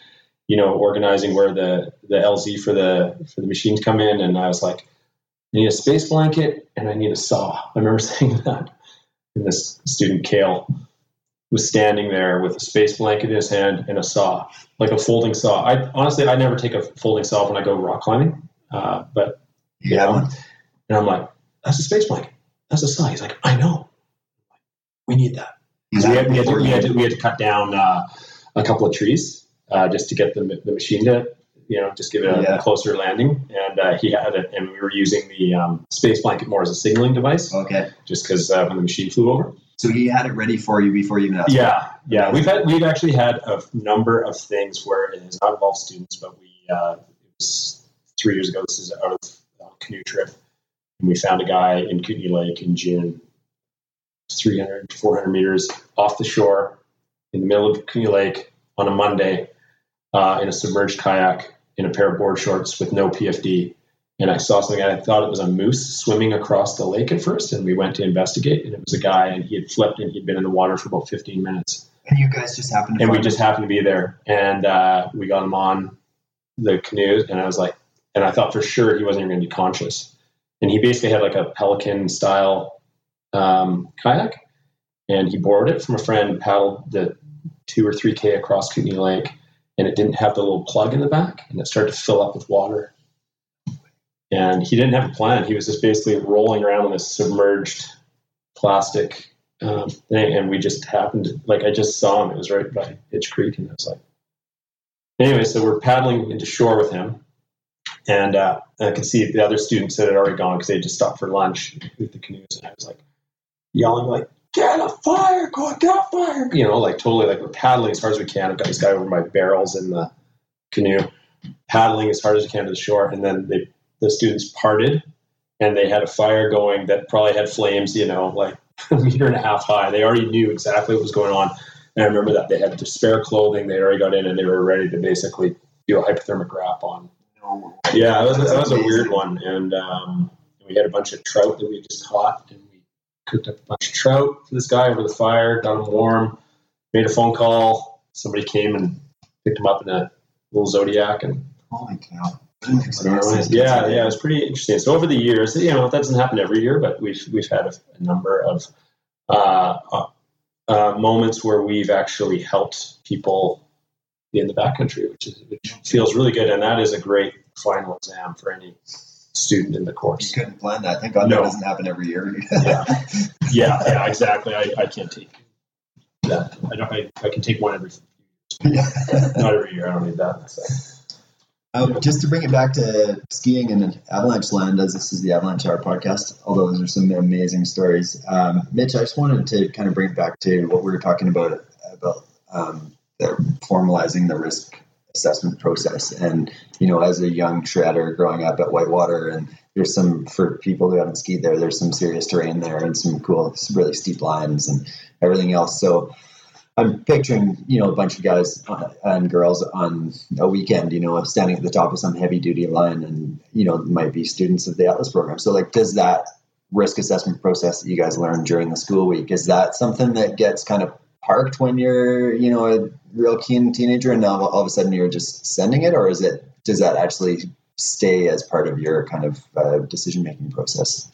you know, organizing where the the LZ for the for the machines come in, and I was like, I need a space blanket and I need a saw. I remember <laughs> saying that. And this student Kale was standing there with a space blanket in his hand and a saw, like a folding saw. I honestly, I never take a folding saw when I go rock climbing, uh, but you know, and I'm like, that's a space blanket. That's a saw. He's like, I know. We need that. We had, we, had to, we, had to, we had to cut down uh, a couple of trees uh, just to get the, the machine to you know just give it a, yeah. closer landing. And uh, he had it and we were using the um, space blanket more as a signaling device. Okay. Just because uh, when the machine flew over. So he had it ready for you before you even asked? Yeah. Yeah. We've had we've actually had a number of things where it has not involved students but we uh, it was three years ago. This is out of a canoe trip. And we found a guy in Kootenay Lake in June. 300, 400 meters off the shore in the middle of Kootenay Lake on a Monday uh, in a submerged kayak in a pair of board shorts with no PFD and I saw something. I thought it was a moose swimming across the lake at first, and we went to investigate, and it was a guy, and he had flipped, and he'd been in the water for about 15 minutes. And you guys just happened to and we find just happened to be there, and uh, we got him on the canoe, and I was like, and I thought for sure he wasn't even going to be conscious, and he basically had like a pelican style um, kayak, and he borrowed it from a friend, paddled the two or three k across Kootenay Lake, and it didn't have the little plug in the back, and it started to fill up with water. And he didn't have a plan. He was just basically rolling around in this submerged plastic um, thing, and we just happened to, like I just saw him. It was right by Hitch Creek, and I was like, anyway, so we're paddling into shore with him, and uh, I could see the other students that had already gone because they just stopped for lunch with the canoes, and I was like yelling like, "Get a fire! Go get a fire!" You know, like totally like we're paddling as hard as we can. I've got this guy over my barrels in the canoe, paddling as hard as we can to the shore, and then they the students parted, and they had a fire going that probably had flames, you know, like <laughs> a meter and a half high. They already knew exactly what was going on. And I remember that they had spare clothing. They already got in and they were ready to basically do a hypothermic wrap on. Yeah, that was, that was a weird one. And um, we had a bunch of trout that we just caught. And cooked up a bunch of trout for this guy over the fire, got him warm, made a phone call. Somebody came and picked him up in a little Zodiac. And Holy cow. yeah, yeah, it was pretty interesting. So over the years, you know, that doesn't happen every year, but we've we've had a, a number of uh, uh, uh, moments where we've actually helped people in the backcountry, which is which feels really good, and that is a great final exam for any student in the course. You couldn't plan that. Thank God No. that doesn't happen every year. Yeah, <laughs> yeah, yeah, exactly. I, I can't take that. I don't. I, I can take one every few not every year. I don't need that. So. Um, just to bring it back to skiing and avalanche land, as this is the Avalanche Hour podcast, although those are some amazing stories. Um, Mitch, I just wanted to kind of bring it back to what we were talking about about um, the formalizing the risk assessment process. And you know, as a young shredder growing up at Whitewater, and there's some for people who haven't skied there, there's some serious terrain there and some cool, some really steep lines and everything else. So. I'm picturing, you know, a bunch of guys and girls on a weekend, you know, standing at the top of some heavy duty line and, you know, might be students of the Atlas program. So, like, does that risk assessment process that you guys learn during the school week, is that something that gets kind of parked when you're, you know, a real keen teenager and now all of a sudden you're just sending it? Or is it, does that actually stay as part of your kind of uh, decision making process?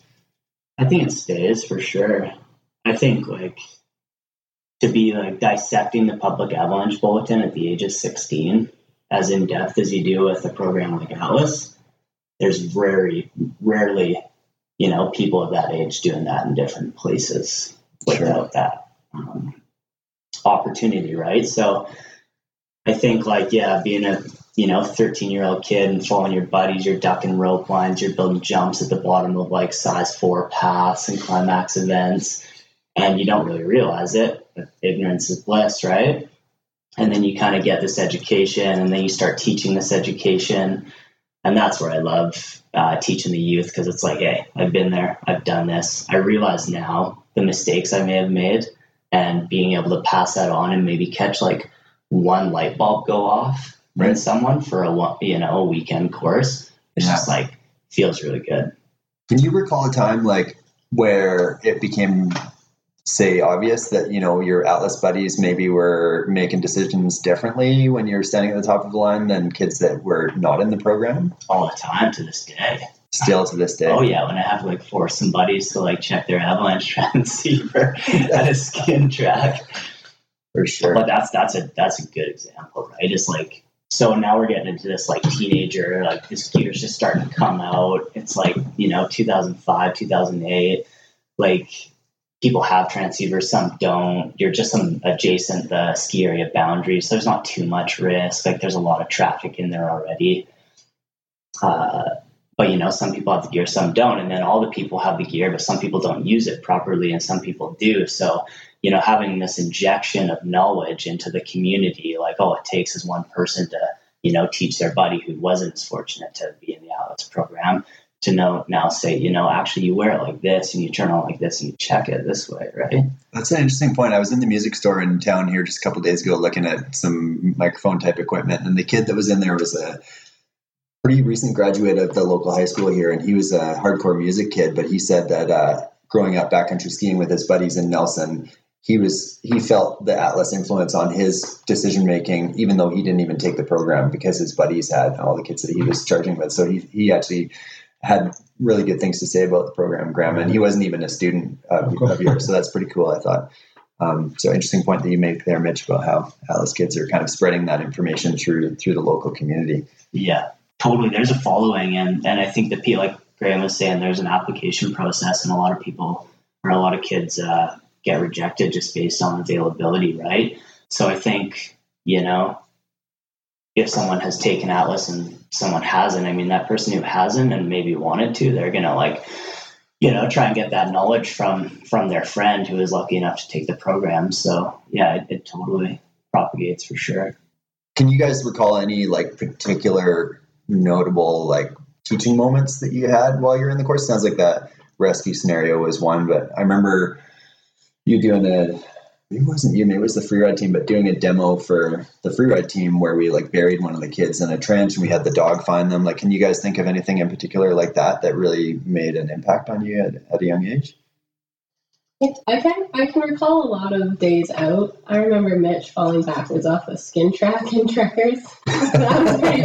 I think it stays for sure. I think like to be like dissecting the public avalanche bulletin at the age of 16 as in depth as you do with a program like Atlas, there's very rarely, you know, people of that age doing that in different places without that um, opportunity, right? So I think like yeah, being a you know 13 year old kid and following your buddies, you're ducking rope lines, you're building jumps at the bottom of like size four paths and climax events, and you don't really realize it. Ignorance is bliss, right? And then you kind of get this education, and then you start teaching this education, and that's where I love uh, teaching the youth because it's like, hey, I've been there, I've done this. I realize now the mistakes I may have made, and being able to pass that on and maybe catch like one light bulb go off in someone for a you know a weekend course. It's Yeah. just like feels really good. Can you recall a time like where it became, say, obvious that you know your Atlas buddies maybe were making decisions differently when you're standing at the top of the line than kids that were not in the program? all the time to this day. Still to this day. Oh yeah, when I have to like force some buddies to like check their avalanche <laughs> transceiver at a skin track. for sure. But that's that's a that's a good example, right? It's like so now we're getting into this like teenager, like the skiers just starting to come out. It's like, you know, 2005, 2008. Like people have transceivers, some don't. You're just some adjacent the ski area boundaries. So there's not too much risk. Like there's a lot of traffic in there already. Uh, but you know, some people have the gear, some don't, and then all the people have the gear, but some people don't use it properly, and some people do. So you know, having this injection of knowledge into the community, like all it takes is one person to, you know, teach their buddy who wasn't as fortunate to be in the Atlas program to know now say, you know, actually you wear it like this and you turn on like this and you check it this way, right? That's an interesting point. I was in the music store in town here just a couple days ago looking at some microphone type equipment, and the kid that was in there was a pretty recent graduate of the local high school here, and he was a hardcore music kid. But he said that uh, growing up backcountry skiing with his buddies in Nelson, he was he felt the Atlas influence on his decision making, even though he didn't even take the program because his buddies had all the kids that he was charging with. So he he actually had really good things to say about the program, Graeme, and he wasn't even a student of, of yours, so that's pretty cool. I thought. Um, so interesting point that you make there, Mitch, about how Atlas kids are kind of spreading that information through through the local community. Yeah, totally. There's a following, and and I think that like Graeme was saying, there's an application process, and a lot of people or a lot of kids uh, get rejected just based on availability, right? So I think, you know, if someone has taken Atlas and someone hasn't, I mean, that person who hasn't and maybe wanted to, they're to like, you know, try and get that knowledge from from their friend who is lucky enough to take the program. So yeah, it, it totally propagates for sure. Can you guys recall any like particular notable like teaching moments that you had while you're in the course? Sounds like that rescue scenario was one, but I remember you doing a it wasn't you, maybe it was the free ride team, but doing a demo for the free ride team where we like buried one of the kids in a trench and we had the dog find them. Like, can you guys think of anything in particular like that that really made an impact on you at, at a young age? I can I can recall a lot of days out. I remember Mitch falling backwards off a skin track in Trekkers. <laughs> that was pretty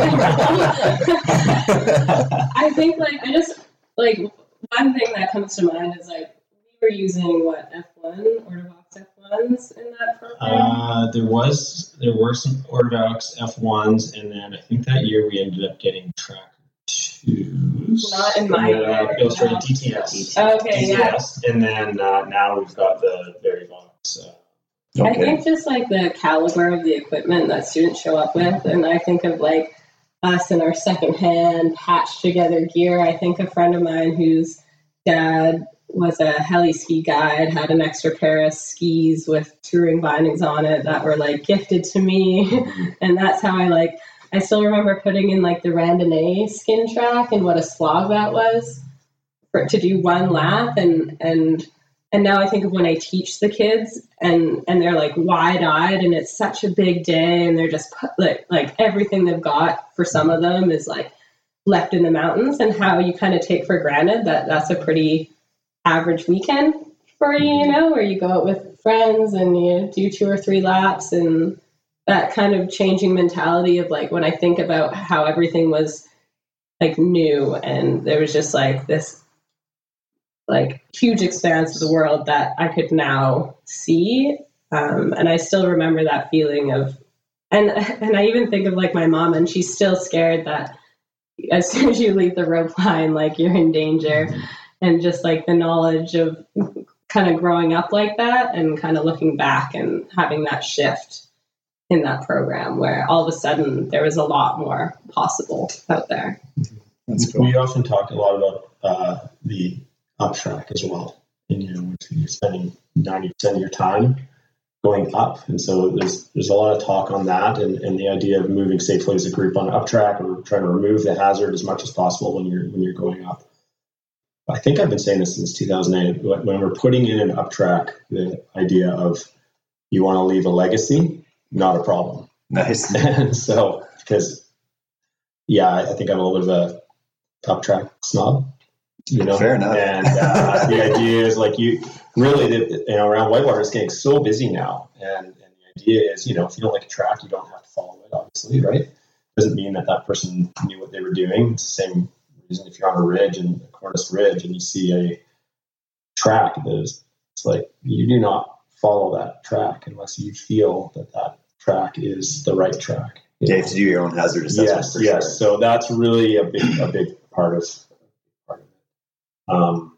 I think like I just like one thing that comes to mind is like we were using what F1 Ortovox F1s in that program. Uh, there was there were some Ortovox F1s, and then I think that year we ended up getting track twos. Not in my uh, illustrated no. DTS. Okay, yeah. DTS, and then uh, now we've got the Barryvox. Uh, I think just like the caliber of the equipment that students show up with, and I think of like us and our secondhand patched together gear. I think a friend of mine whose dad was a heli ski guide had an extra pair of skis with touring bindings on it that were like gifted to me, <laughs> and that's how I like. I still remember putting in like the randonnee skin track and what a slog that was for to do one lap and and and now I think of when I teach the kids and and they're like wide eyed and it's such a big day and they're just put, like like everything they've got for some of them is like left in the mountains and how you kind of take for granted that that's a pretty average weekend for you, you know, where you go out with friends and you do two or three laps and that kind of changing mentality of like when I think about how everything was like new and there was just like this like huge expanse of the world that I could now see. Um, and I still remember that feeling of, and <laughs> and I even think of like my mom, and she's still scared that as <laughs> soon as you leave the rope line, like you're in danger, and just like the knowledge of <laughs> kind of growing up like that, and kind of looking back and having that shift in that program where all of a sudden there was a lot more possible out there. That's cool. We often talk a lot about uh, the up track as well. And you know, you're spending ninety percent of your time going up, and so there's there's a lot of talk on that, and, and the idea of moving safely as a group on up track, or trying to remove the hazard as much as possible when you're when you're going up. I think I've been saying this since 2008. When we're putting in an up track, the idea of you want to leave a legacy, not a problem. Nice. and <laughs> so, because yeah, I think I'm a little bit of a top track snob you know, fair enough. And uh, the idea is like you really, the, you know, around Whitewater is getting so busy now, and, and the idea is, you know, if you don't like a track, you don't have to follow it. Obviously, right? Doesn't mean that that person knew what they were doing. It's the same reason if you're on a ridge and a Cornice Ridge and you see a track, there's it's like you do not follow that track unless you feel that that track is the right track. You, you have to do your own hazard assessment. Yes, yes. Sure. So that's really a big a big part of um,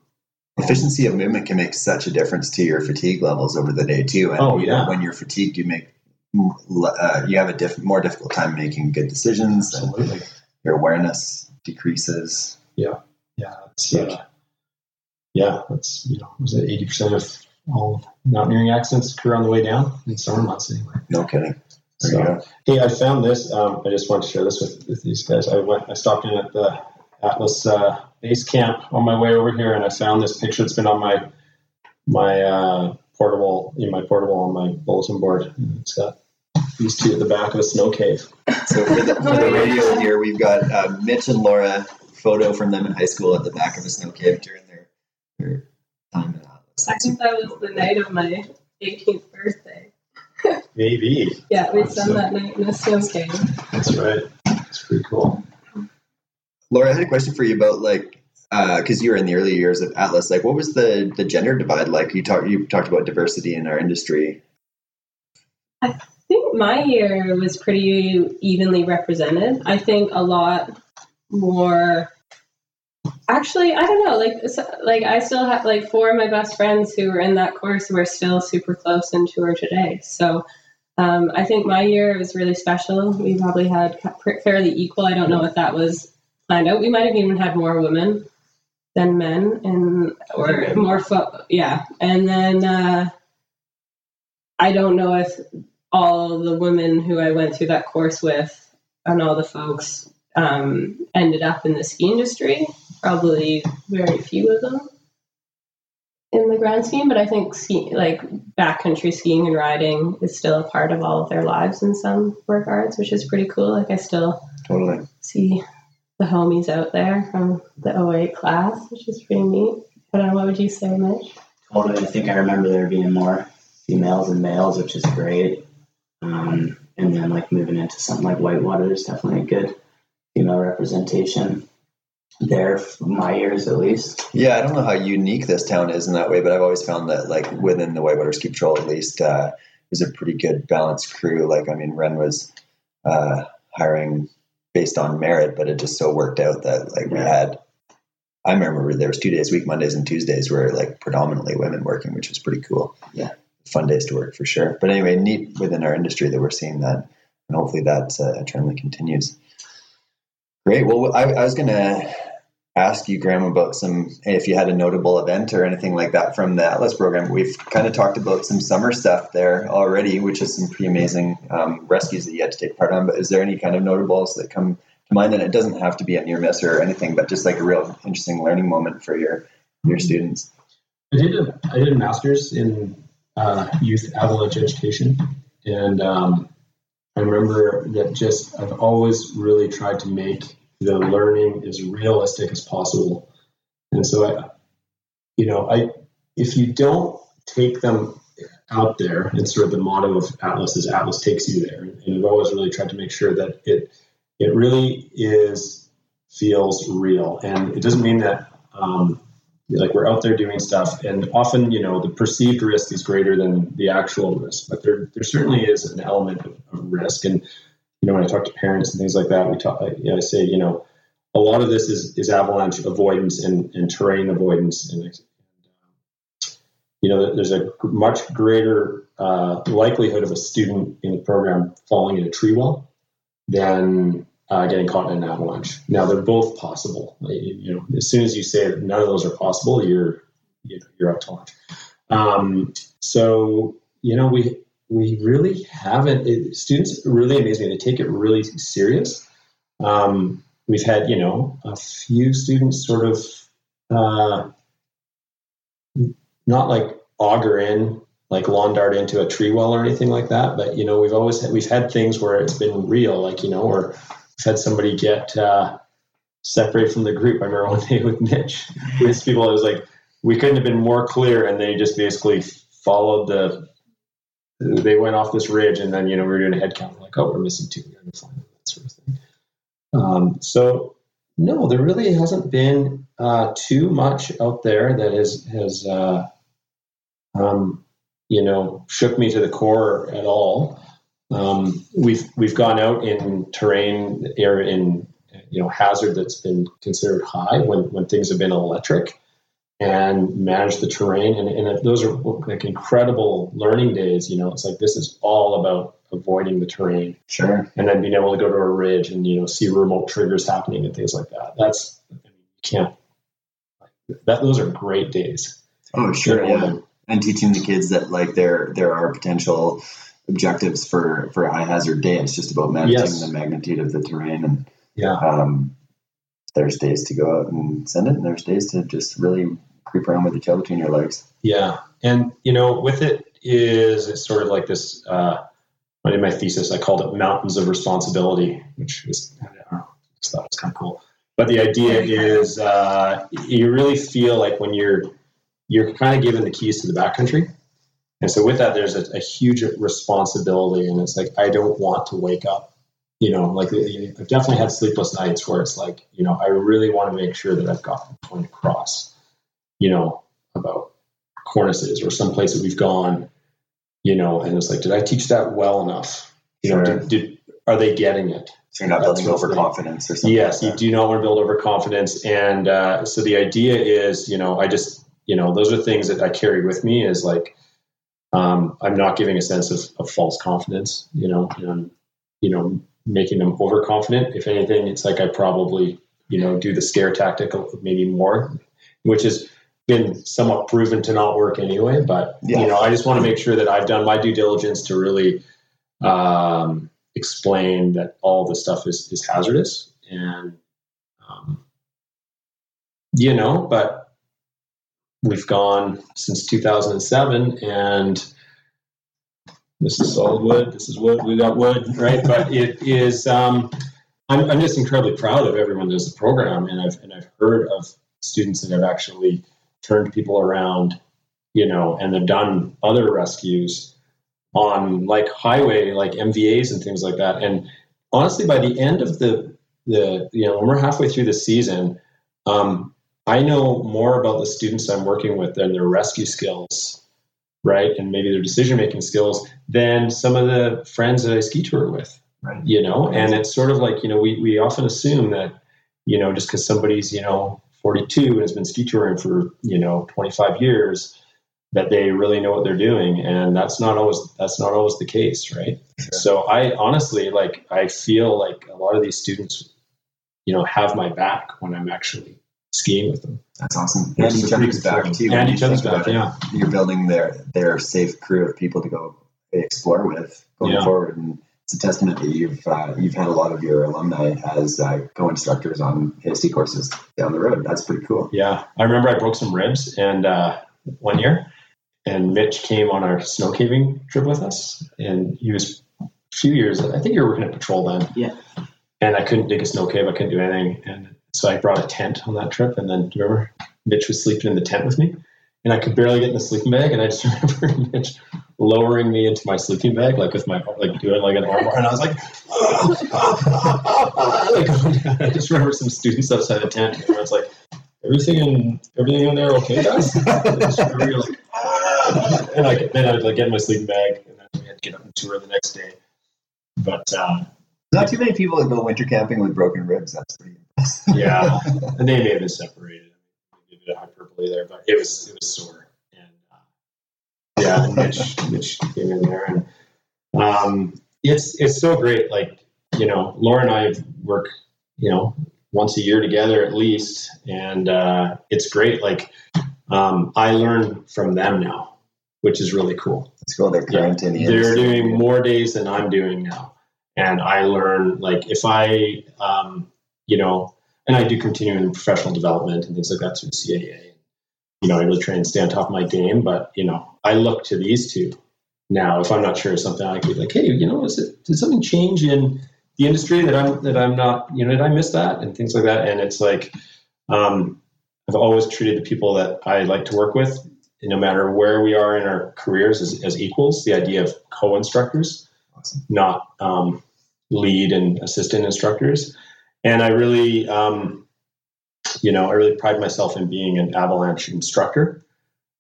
Efficiency of movement can make such a difference to your fatigue levels over the day too. And oh, you yeah. know, when you're fatigued, you make uh, you have a diff- more difficult time making good decisions. Absolutely. your awareness decreases. Yeah, yeah, it's, uh, yeah. That's you know, was it eighty percent of all mountaineering accidents occur on the way down in summer months anyway. No kidding. So, hey, I found this. Um, I just want to share this with, with these guys. I went. I stopped in at the Atlas uh, base camp on my way over here, and I found this picture. It's been on my my uh, portable in my portable on my bulletin board. It's got these two at the back of a snow cave. So for the, for the radio here, we've got uh, Mitch and Laura photo from them in high school at the back of a snow cave during their, their time at Atlas. I think that was the night of my 18th birthday. Maybe. <laughs> Yeah, we spent that night in a snow cave. That's right. It's pretty cool. Laura, I had a question for you about like uh, because you were in the early years of Atlas. Like, what was the the gender divide like? You talked you talked about diversity in our industry. I think my year was pretty evenly represented. I think a lot more. Actually, I don't know. Like, so, like I still have like four of my best friends who were in that course who are still super close and two are today. So, um, I think my year was really special. We probably had fairly equal. I don't know if that was planned out. We might have even had more women than men, and or more. Fo- yeah, and then uh, I don't know if all the women who I went through that course with and all the folks um, ended up in the ski industry. Probably very few of them in the grand scheme, but I think ski, like backcountry skiing and riding is still a part of all of their lives in some regards, which is pretty cool. Like I still totally see the homies out there from the 08 class, which is pretty neat. I don't know, what would you say, Mitch? Totally. I think I remember there being more females and males, which is great. Um, and then like moving into something like Whitewater, there's definitely a good female representation there for my years at least. Yeah, I don't know how unique this town is in that way, but I've always found that like within the Whitewater Ski Patrol at least uh, was a pretty good balanced crew. Like I mean, Ren was uh, hiring based on merit, but it just so worked out that like we had. I remember there was two days a week, Mondays and Tuesdays, were like predominantly women working, which was pretty cool. Yeah, fun days to work for sure. But anyway, neat within our industry that we're seeing that, and hopefully that uh, trend that continues. Great. Well, I, I was going to ask you, Graeme, about some if you had a notable event or anything like that from the Atlas program. We've kind of talked about some summer stuff there already, which is some pretty amazing um, rescues that you had to take part on. But is there any kind of notables that come to mind? And it doesn't have to be a near miss or anything, but just like a real interesting learning moment for your your students. I did a I did a master's in uh, youth avalanche education, and um, I remember that just I've always really tried to make the learning as realistic as possible. And so I, you know, I if you don't take them out there, and sort of the motto of Atlas is Atlas takes you there. And I've always really tried to make sure that it it really is feels real. And it doesn't mean that um, like we're out there doing stuff, and often you know the perceived risk is greater than the actual risk. But there there certainly is an element of, of risk and you know, when I talk to parents and things like that, we talk, you know, I say, you know, a lot of this is, is avalanche avoidance and, and terrain avoidance. And, you know, there's a much greater uh, likelihood of a student in the program falling in a tree well than uh, getting caught in an avalanche. Now, they're both possible. You know, as soon as you say that none of those are possible, you're you know, you're out to lunch. Um, so, you know, we we really haven't. It, students really amaze me. They take it really serious. Um, we've had, you know, a few students sort of uh, not like auger in, like lawn dart into a tree well or anything like that. But you know, we've always had, we've had things where it's been real, like you know, or we've had somebody get uh, separated from the group. I remember one day with Mitch, with people, it was like we couldn't have been more clear, and they just basically followed the they went off this ridge, and then you know we were doing a head count, like oh we're missing two, that sort of thing. Um, so no, there really hasn't been uh, too much out there that has has uh, um, you know shook me to the core at all. Um, we've we've gone out in terrain area in you know hazard that's been considered high when when things have been electric and manage the terrain. And, and those are like incredible learning days. You know, it's like this is all about avoiding the terrain. Sure. And then being able to go to a ridge and, you know, see remote triggers happening and things like that. That's, I mean, you can't, that, those are great days. Oh, sure. Yeah. And teaching the kids that like there, there are potential objectives for, for high hazard day. It's just about managing yes. the magnitude of the terrain and, yeah. Um, there's days to go out and send it, and there's days to just really creep around with the tail between your legs. Yeah, and you know, with it is it's sort of like this uh, in my thesis, I called it Mountains of Responsibility, which is, I don't know, just thought it was kind of cool. But the idea is uh, you really feel like when you're, you're kind of given the keys to the backcountry. And so with that, there's a, a huge responsibility. And it's like, I don't want to wake up, you know, like I've definitely had sleepless nights where it's like, you know, I really want to make sure that I've got the point across, you know, about cornices or some place that we've gone you know, and it's like, did I teach that well enough? You sure. know, did, did, are they getting it? So you're not building overconfidence or something. Yes, like you do not want to build overconfidence, and uh, so the idea is, you know, I just, you know, those are things that I carry with me. Is like, um, I'm not giving a sense of, of false confidence, you know, and you know, making them overconfident. If anything, it's like I probably, you know, do the scare tactic maybe more, which has been somewhat proven to not work anyway. But yeah. you know, I just want to make sure that I've done my due diligence to really um, explain that all the stuff is is hazardous, and um, you know, but we've gone since 2007, and this is solid wood. This is wood. We got wood, right? but it is. Um, I'm, I'm just incredibly proud of everyone that does the program, and I've and I've heard of students that have actually turned people around, you know, and they've done other rescues on like highway, like MVAs and things like that. And honestly, by the end of the the you know when we're halfway through the season, um, I know more about the students I'm working with than their rescue skills, right, and maybe their decision making skills than some of the friends that I ski tour with. Right. You know, and it's sort of like you know we we often assume that you know just because somebody's you know 42 and has been ski touring for you know 25 years that they really know what they're doing and that's not always that's not always the case right sure. so i honestly like i feel like a lot of these students you know have my back when i'm actually skiing with them that's awesome and each other's back too and each other's back yeah you're building their their safe crew of people to go explore with going yeah. forward and it's a testament that you've uh, you've had a lot of your alumni as uh, co-instructors on ASD courses down the road. That's pretty cool. Yeah, I remember I broke some ribs and uh, one year, and Mitch came on our snow caving trip with us, and he was a few years. I think you were working at Patrol then. Yeah. And I couldn't dig a snow cave. I couldn't do anything, and so I brought a tent on that trip. And then remember, Mitch was sleeping in the tent with me, and I could barely get in the sleeping bag. And I just <laughs> remember Mitch lowering me into my sleeping bag, like with my like doing like an arm bar, and I was like, <laughs> I just remember some students outside the tent, and I was like, everything in everything in there okay, guys? <laughs> and, like, and I, then I'd like get in my sleeping bag, and then we had to get up and tour the next day. But uh, not too many people that go winter camping with broken ribs. That's pretty. Yeah, <laughs> and they may have been separated. Give it a hyperbole there, but it was it was sore And yeah, Mitch, Mitch came in there, and um, it's it's so great. Like you know, Laura and I work, you know, once a year together at least, and uh, it's great. Like um, I learn from them now, which is really cool. It's cool. They're yeah, They're doing more days than I'm doing now, and I learn like if I, um, you know, and I do continuing professional development and things like that through CAA you know, I really try and stay on top of my game. But you know, I look to these two now. If I'm not sure of something, I could be like, hey, you know, is it did something change in the industry that I'm that I'm not, you know, did I miss that and things like that? And it's like, um, I've always treated the people that I like to work with, no matter where we are in our careers, as, as equals. The idea of co-instructors, awesome. not um, lead and assistant instructors. And I really, um, you know, I really pride myself in being an avalanche instructor.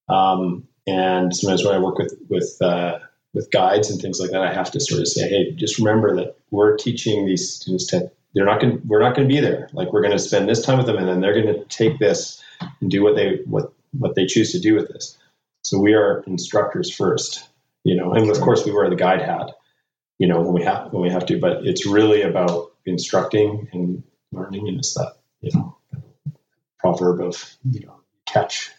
Um, and sometimes when I work with with uh, with guides and things like that, I have to sort of say, hey, just remember that we're teaching these students to they're not going we're not going to be there. Like we're going to spend this time with them, and then they're going to take this and do what they what what they choose to do with this. So we are instructors first, you know, and of course we wear the guide hat, you know, when we have when we have to. But it's really about instructing and learning, and it's that you know proverb of you know catch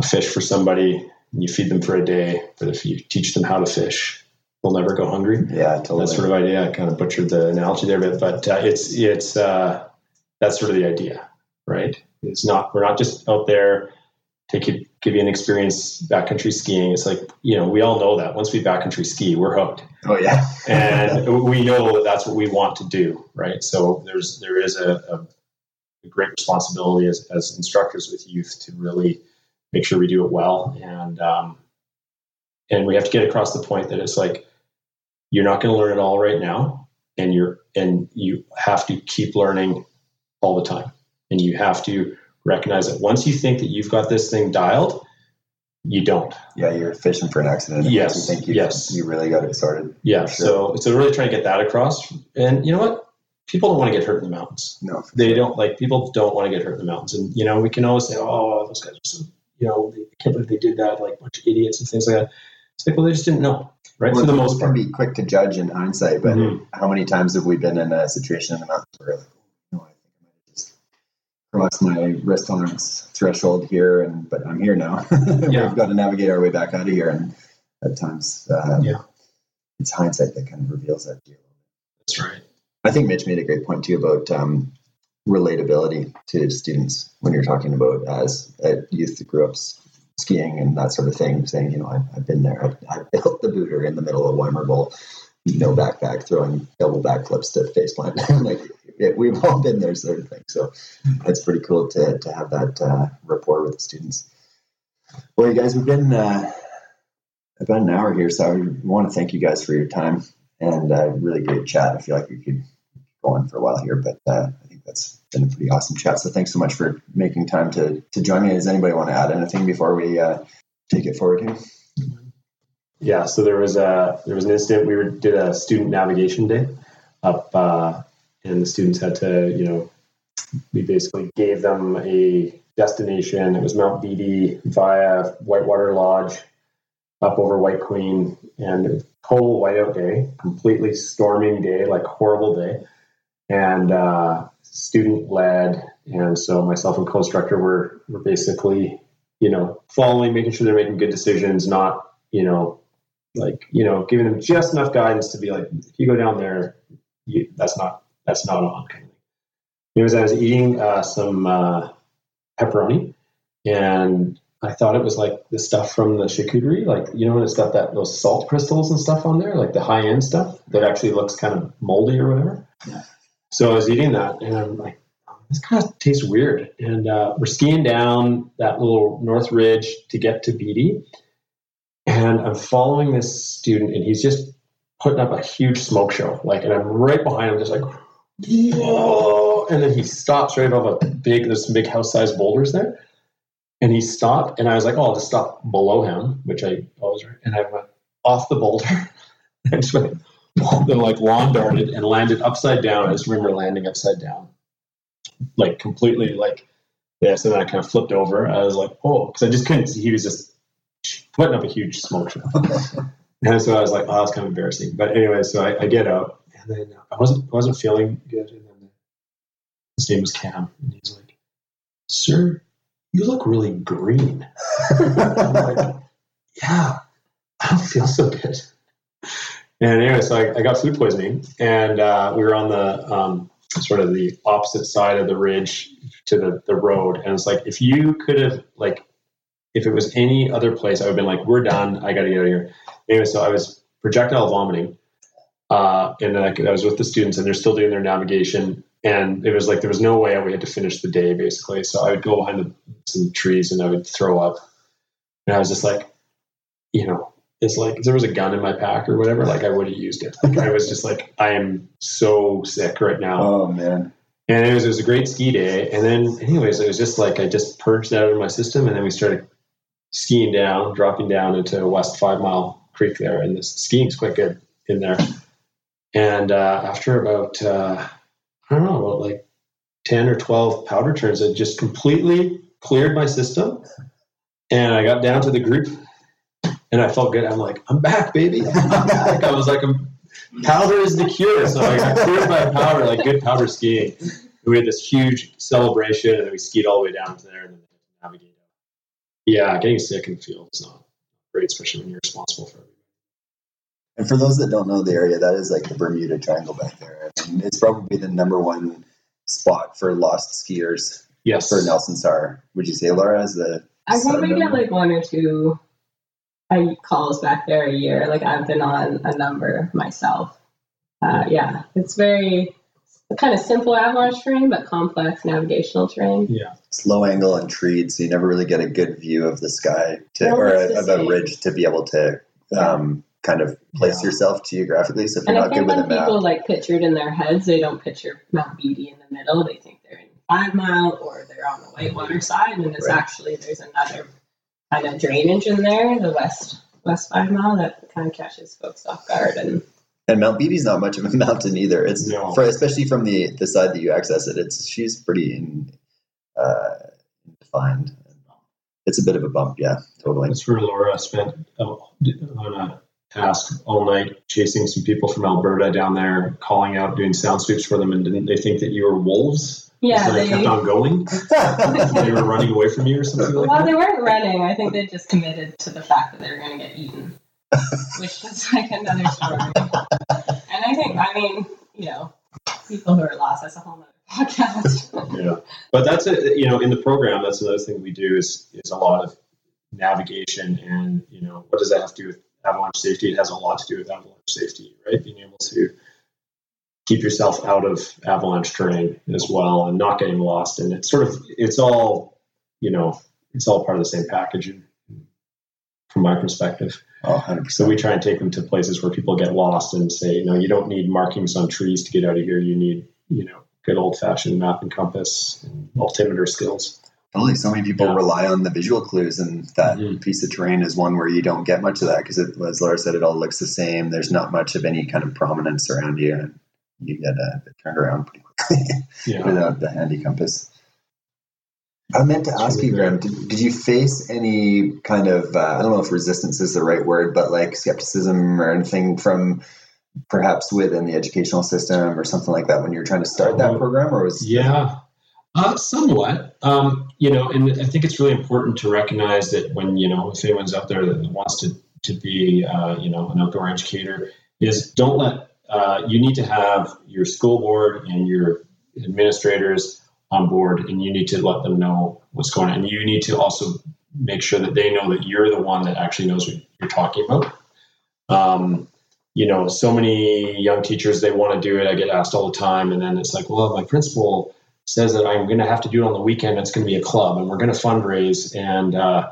a fish for somebody and you feed them for a day, but if you teach them how to fish, they'll never go hungry. Yeah, totally. That sort of idea. I kind of butchered the analogy there, but but uh, it's it's uh, that's sort of the idea, right? It's not we're not just out there taking give you an experience backcountry skiing. It's like, you know, we all know that once we backcountry ski, we're hooked. Oh yeah. and <laughs> we know that that's what we want to do. Right. So there's, there is a, a, great responsibility as, as instructors with youth to really make sure we do it well. And, um, and we have to get across the point that it's like, you're not going to learn it all right now. And you're, and you have to keep learning all the time. And you have to recognize that once you think that you've got this thing dialed, you don't. Yeah, you're fishing for an accident. Yes. You think you, yes. you really got it sorted. Yeah. Sure. So so really trying to get that across. And you know what? People don't want to get hurt in the mountains. No. They don't like people don't want to get hurt in the mountains. And you know, we can always say, Oh, those guys are so you know, they can't believe they did that, like a bunch of idiots and things like that. It's like, well, they just didn't know. Right. Well, For the most can part. be quick to judge in hindsight, but Mhm. how many times have we been in a situation in the mountains where like, you know, I think I might have just crossed my wrist tolerance threshold here, and but I'm here now. <laughs> Yeah. We've got to navigate our way back out of here, and at times, uh, Yeah. it's hindsight that kind of reveals that to you. That's right. I think Mitch made a great point too about um, relatability to students when you're talking about as a youth that grew up skiing and that sort of thing, saying, you know, I've, I've been there. I've, I've built the booter in the middle of Ymir Bowl, no backpack, throwing double backflips to faceplant. <laughs> like it, we've all been there, sort of thing. So it's pretty cool to, to have that uh, rapport with the students. Well, you guys, we've been uh, about an hour here, so I want to thank you guys for your time and uh, really great chat. I feel like we could go on for a while here, but uh, I think that's been a pretty awesome chat. So thanks so much for making time to to join me. Does anybody want to add anything before we uh, take it forward here? Yeah, so there was a there was an incident. We were, did a student navigation day up, uh, and the students had to, you know, we basically gave them a destination. It was Mount Beatty via Whitewater Lodge up over White Queen, and total whiteout day, completely storming day, like horrible day, and uh, student led. And so myself and co-instructor were were basically, you know, following, making sure they're making good decisions, not, you know, like you know giving them just enough guidance to be like if you go down there you, that's not that's not on kind of thing. It was I was eating uh, some uh, pepperoni and I thought it was like the stuff from the charcuterie, like you know, when it's got that those salt crystals and stuff on there, like the high end stuff that actually looks kind of moldy or whatever. So I was eating that, and I'm like, "Oh, this kind of tastes weird. And uh, we're skiing down that little North Ridge to get to Beatty, and I'm following this student, and he's just putting up a huge smoke show, like, and I'm right behind him, just like, whoa, and then he stops right above a big. There's some big house-sized boulders there. And he stopped, and I was like, "Oh, I'll just stop below him," which I always. And I went off the boulder, <laughs> and just went, <laughs> then like lawn darted and landed upside down. I just remember landing upside down, like completely like this, and then I kind of flipped over. I was like, "Oh," because I just couldn't see. He was just putting up a huge smoke show, <laughs> and so I was like, "Oh, that's kind of embarrassing." But anyway, so I, I get out, and then I wasn't wasn't feeling good, and then his name was Cam, and he's like, "Sir." you look really green. I'm like, yeah, I don't feel so good. And anyway, so I, I got food poisoning, and uh, we were on the um, sort of the opposite side of the ridge to the, the road. And it's like, if you could have, like, if it was any other place, I would have been like, we're done. I got to get out of here. Anyway, so I was projectile vomiting. Uh, and I, I was with the students, and they're still doing their navigation and it was like there was no way we had to finish the day basically so i would go behind the, some trees and i would throw up and i was just like you know it's like if there was a gun in my pack or whatever like i would have used it like i was just like i am so sick right now Oh man. and it was, it was a great ski day and then anyways it was just like i just purged that out of my system and then we started skiing down dropping down into west five mile creek there and the skiing's quite good in there and uh, after about uh, I don't know, about like 10 or 12 powder turns that just completely cleared my system. And I got down to the group and I felt good. I'm like, I'm back, baby. <laughs> I'm back. I was like, I'm, powder is the cure. So I got cleared by powder, like good powder skiing. And we had this huge celebration and then we skied all the way down to there and then navigate. Yeah, getting sick in the field is not great, especially when you're responsible for everything. And for those that don't know the area, that is like the Bermuda Triangle back there. And it's probably the number one spot for lost skiers Yes. for Nelson SAR. Would you say, Laura, is the I probably Seven. get like one or two calls back there a year. Like I've been on a number myself. Uh, yeah, it's very kind of simple avalanche terrain, but complex navigational terrain. Yeah. It's low angle and treed, so you never really get a good view of the sky to, No, or a, of a ridge to be able to um, kind of place Yeah. yourself geographically. So if you're I not good with a map, people like picture it in their heads, they don't picture Mount Beatty in the middle. They think they're in Five Mile or they're on the Whitewater side, and it's Right. actually there's another kind of drainage in there, the west west Five Mile, that kind of catches folks off guard. And and Mount Beatty's not much of a <laughs> mountain either. It's No. for, especially from the the side that you access it. It's she's pretty in, uh, defined. It's a bit of a bump, yeah, totally. That's where Laura spent uh, on a task all night chasing some people from Alberta down there, calling out, doing sound sweeps for them, and didn't they think that you were wolves? yeah, so they, kept on going. <laughs> they were running away from you or something like well, that. Well, they weren't running. I think they just committed to the fact that they were going to get eaten, which is like another story. And I think, I mean, you know, people who are lost, that's a whole nother podcast. Yeah, but that's a you know in the program that's another thing we do is is a lot of navigation and you know what does that have to do with avalanche safety? It has a lot to do with avalanche safety, right? Being able to keep yourself out of avalanche terrain as well and not getting lost. And it's sort of it's all you know it's all part of the same package from my perspective. Oh, 100%. So we try and take them to places where people get lost and say, no, you don't need markings on trees to get out of here. You need, you know, good old fashioned map and compass and altimeter skills. Totally. So many people Yeah. rely on the visual clues, and that Mhm. piece of terrain is one where you don't get much of that because, as Laura said, it all looks the same. There's not much of any kind of prominence around you, and you get uh, turned around pretty quickly <laughs> Yeah. without the handy compass. I meant to ask you, Graeme, did, did you face any kind of, uh, I don't know if resistance is the right word, but like skepticism or anything from perhaps within the educational system or something like that when you're trying to start that Um, program? Or was Yeah, uh, somewhat. Um, you know, and I think it's really important to recognize that when you know, if anyone's out there that wants to to be, uh, you know, an outdoor educator, is don't let. Uh, you need to have your school board and your administrators on board, and you need to let them know what's going on. And you need to also make sure that they know that you're the one that actually knows what you're talking about. Um, you know, so many young teachers they want to do it. I get asked all the time, and then it's like, well, my principal says that I'm going to have to do it on the weekend. It's going to be a club, and we're going to fundraise, and uh,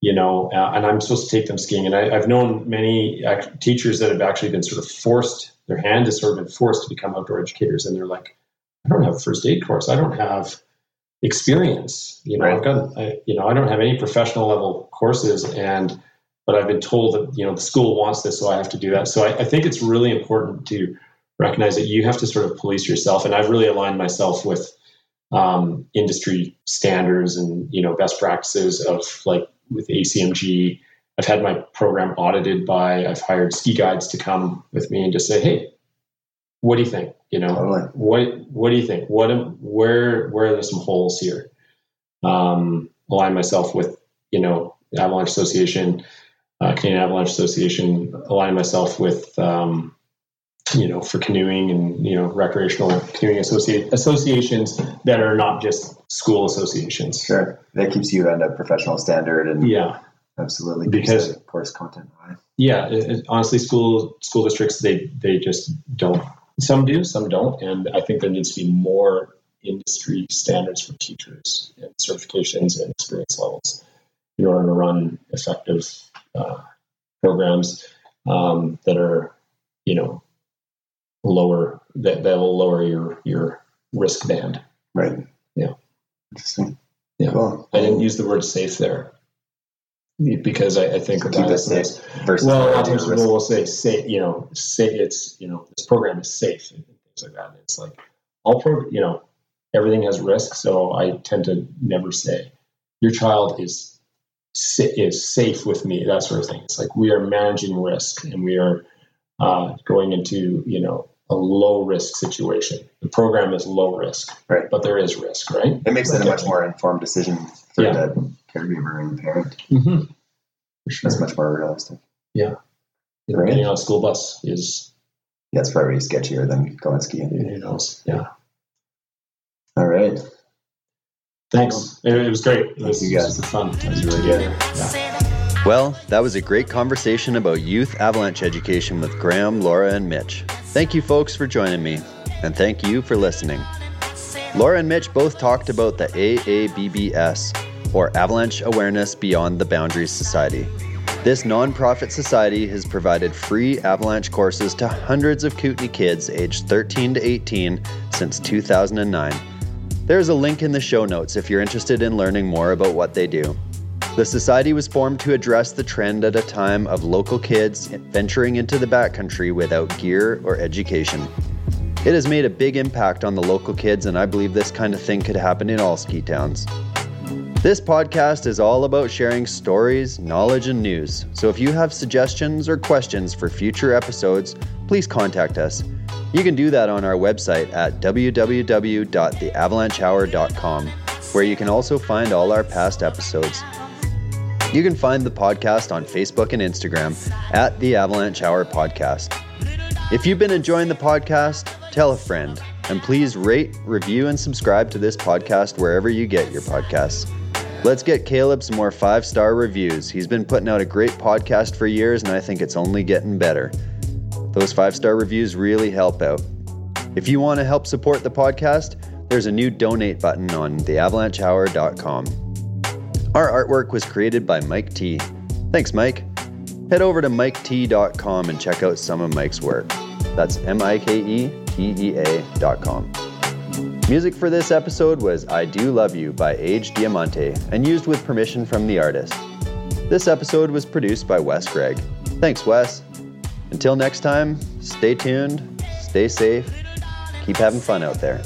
you know, uh, and I'm supposed to take them skiing. And I, I've known many teachers that have actually been sort of forced. Their hand has sort of been forced to become outdoor educators, and they're like, I don't have a first aid course. I don't have experience. You know, Right. I've got, I, you know, I don't have any professional level courses, and but I've been told that you know the school wants this, so I have to do that. So I, I think it's really important to recognize that you have to sort of police yourself, and I've really aligned myself with um, industry standards and you know best practices of like with ACMG. I've had my program audited by. I've hired ski guides to come with me and just say, hey, what do you think? You know, Totally. what what do you think? What am- where where are there some holes here? Um, align myself with you know the Avalanche Association, uh, Canadian Avalanche Association. Align myself with um, you know for canoeing and you know recreational canoeing associate associations that are not just school associations. Sure. That keeps you at a professional standard and Yeah, absolutely Because- course content high. yeah. It, it- honestly, school school districts they they just don't. Some do, some don't, and I think there needs to be more industry standards for teachers and certifications and experience levels in order to run effective uh, programs um, that are, you know, lower that that will lower your your risk band. Right. Yeah. Interesting. Yeah. Cool. I didn't use the word safe there because I, I think Keep that it safe versus well, a lot of variety times of risk. people will say, "Say, you know, say it's, you know, this program is safe," and things like that. And it's like all pro, you know, everything has risk, so I tend to never say your child is is safe with me. That sort of thing. It's like we are managing risk, and we are uh, going into, you know, a low risk situation. The program is low risk, Right. But there is risk, right? It makes it a much more informed decision for Yeah. the caregiver and the parent. Mm-hmm. For sure. That's much more realistic. Yeah. You know, Right. getting on a school bus is, Yeah, it's probably sketchier than going skiing. who knows? Yeah. All right. Thanks. It, it was great. It was, you guys. It was fun. It was really really good. good. Yeah. Well, that was a great conversation about youth avalanche education with Graeme, Laura, and Mitch. Thank you, folks, for joining me, and thank you for listening. Laura and Mitch both talked about the AABBS, or Avalanche Awareness Beyond the Boundaries Society. This nonprofit society has provided free avalanche courses to hundreds of Kootenay kids aged 13 to 18 since 2009. There's a link in the show notes if you're interested in learning more about what they do. The society was formed to address the trend at a time of local kids venturing into the backcountry without gear or education. It has made a big impact on the local kids, and I believe this kind of thing could happen in all ski towns. This podcast is all about sharing stories, knowledge, and news. So if you have suggestions or questions for future episodes, please contact us. You can do that on our website at www.theavalanchehour.com, where you can also find all our past episodes. You can find the podcast on Facebook and Instagram at the Avalanche Hour Podcast. If you've been enjoying the podcast, tell a friend. And please rate, review, and subscribe to this podcast wherever you get your podcasts. Let's get Caleb some more five star reviews. He's been putting out a great podcast for years, and I think it's only getting better. Those five star reviews really help out. If you want to help support the podcast, there's a new donate button on theavalanchehour.com. Our artwork was created by Mike T. Thanks, Mike. Head over to miket.com and check out some of Mike's work. That's M I K E T E A.com. Music for this episode was I Do Love You by Age Diamante and used with permission from the artist. This episode was produced by Wes Gregg. Thanks, Wes. Until next time, stay tuned, stay safe, keep having fun out there.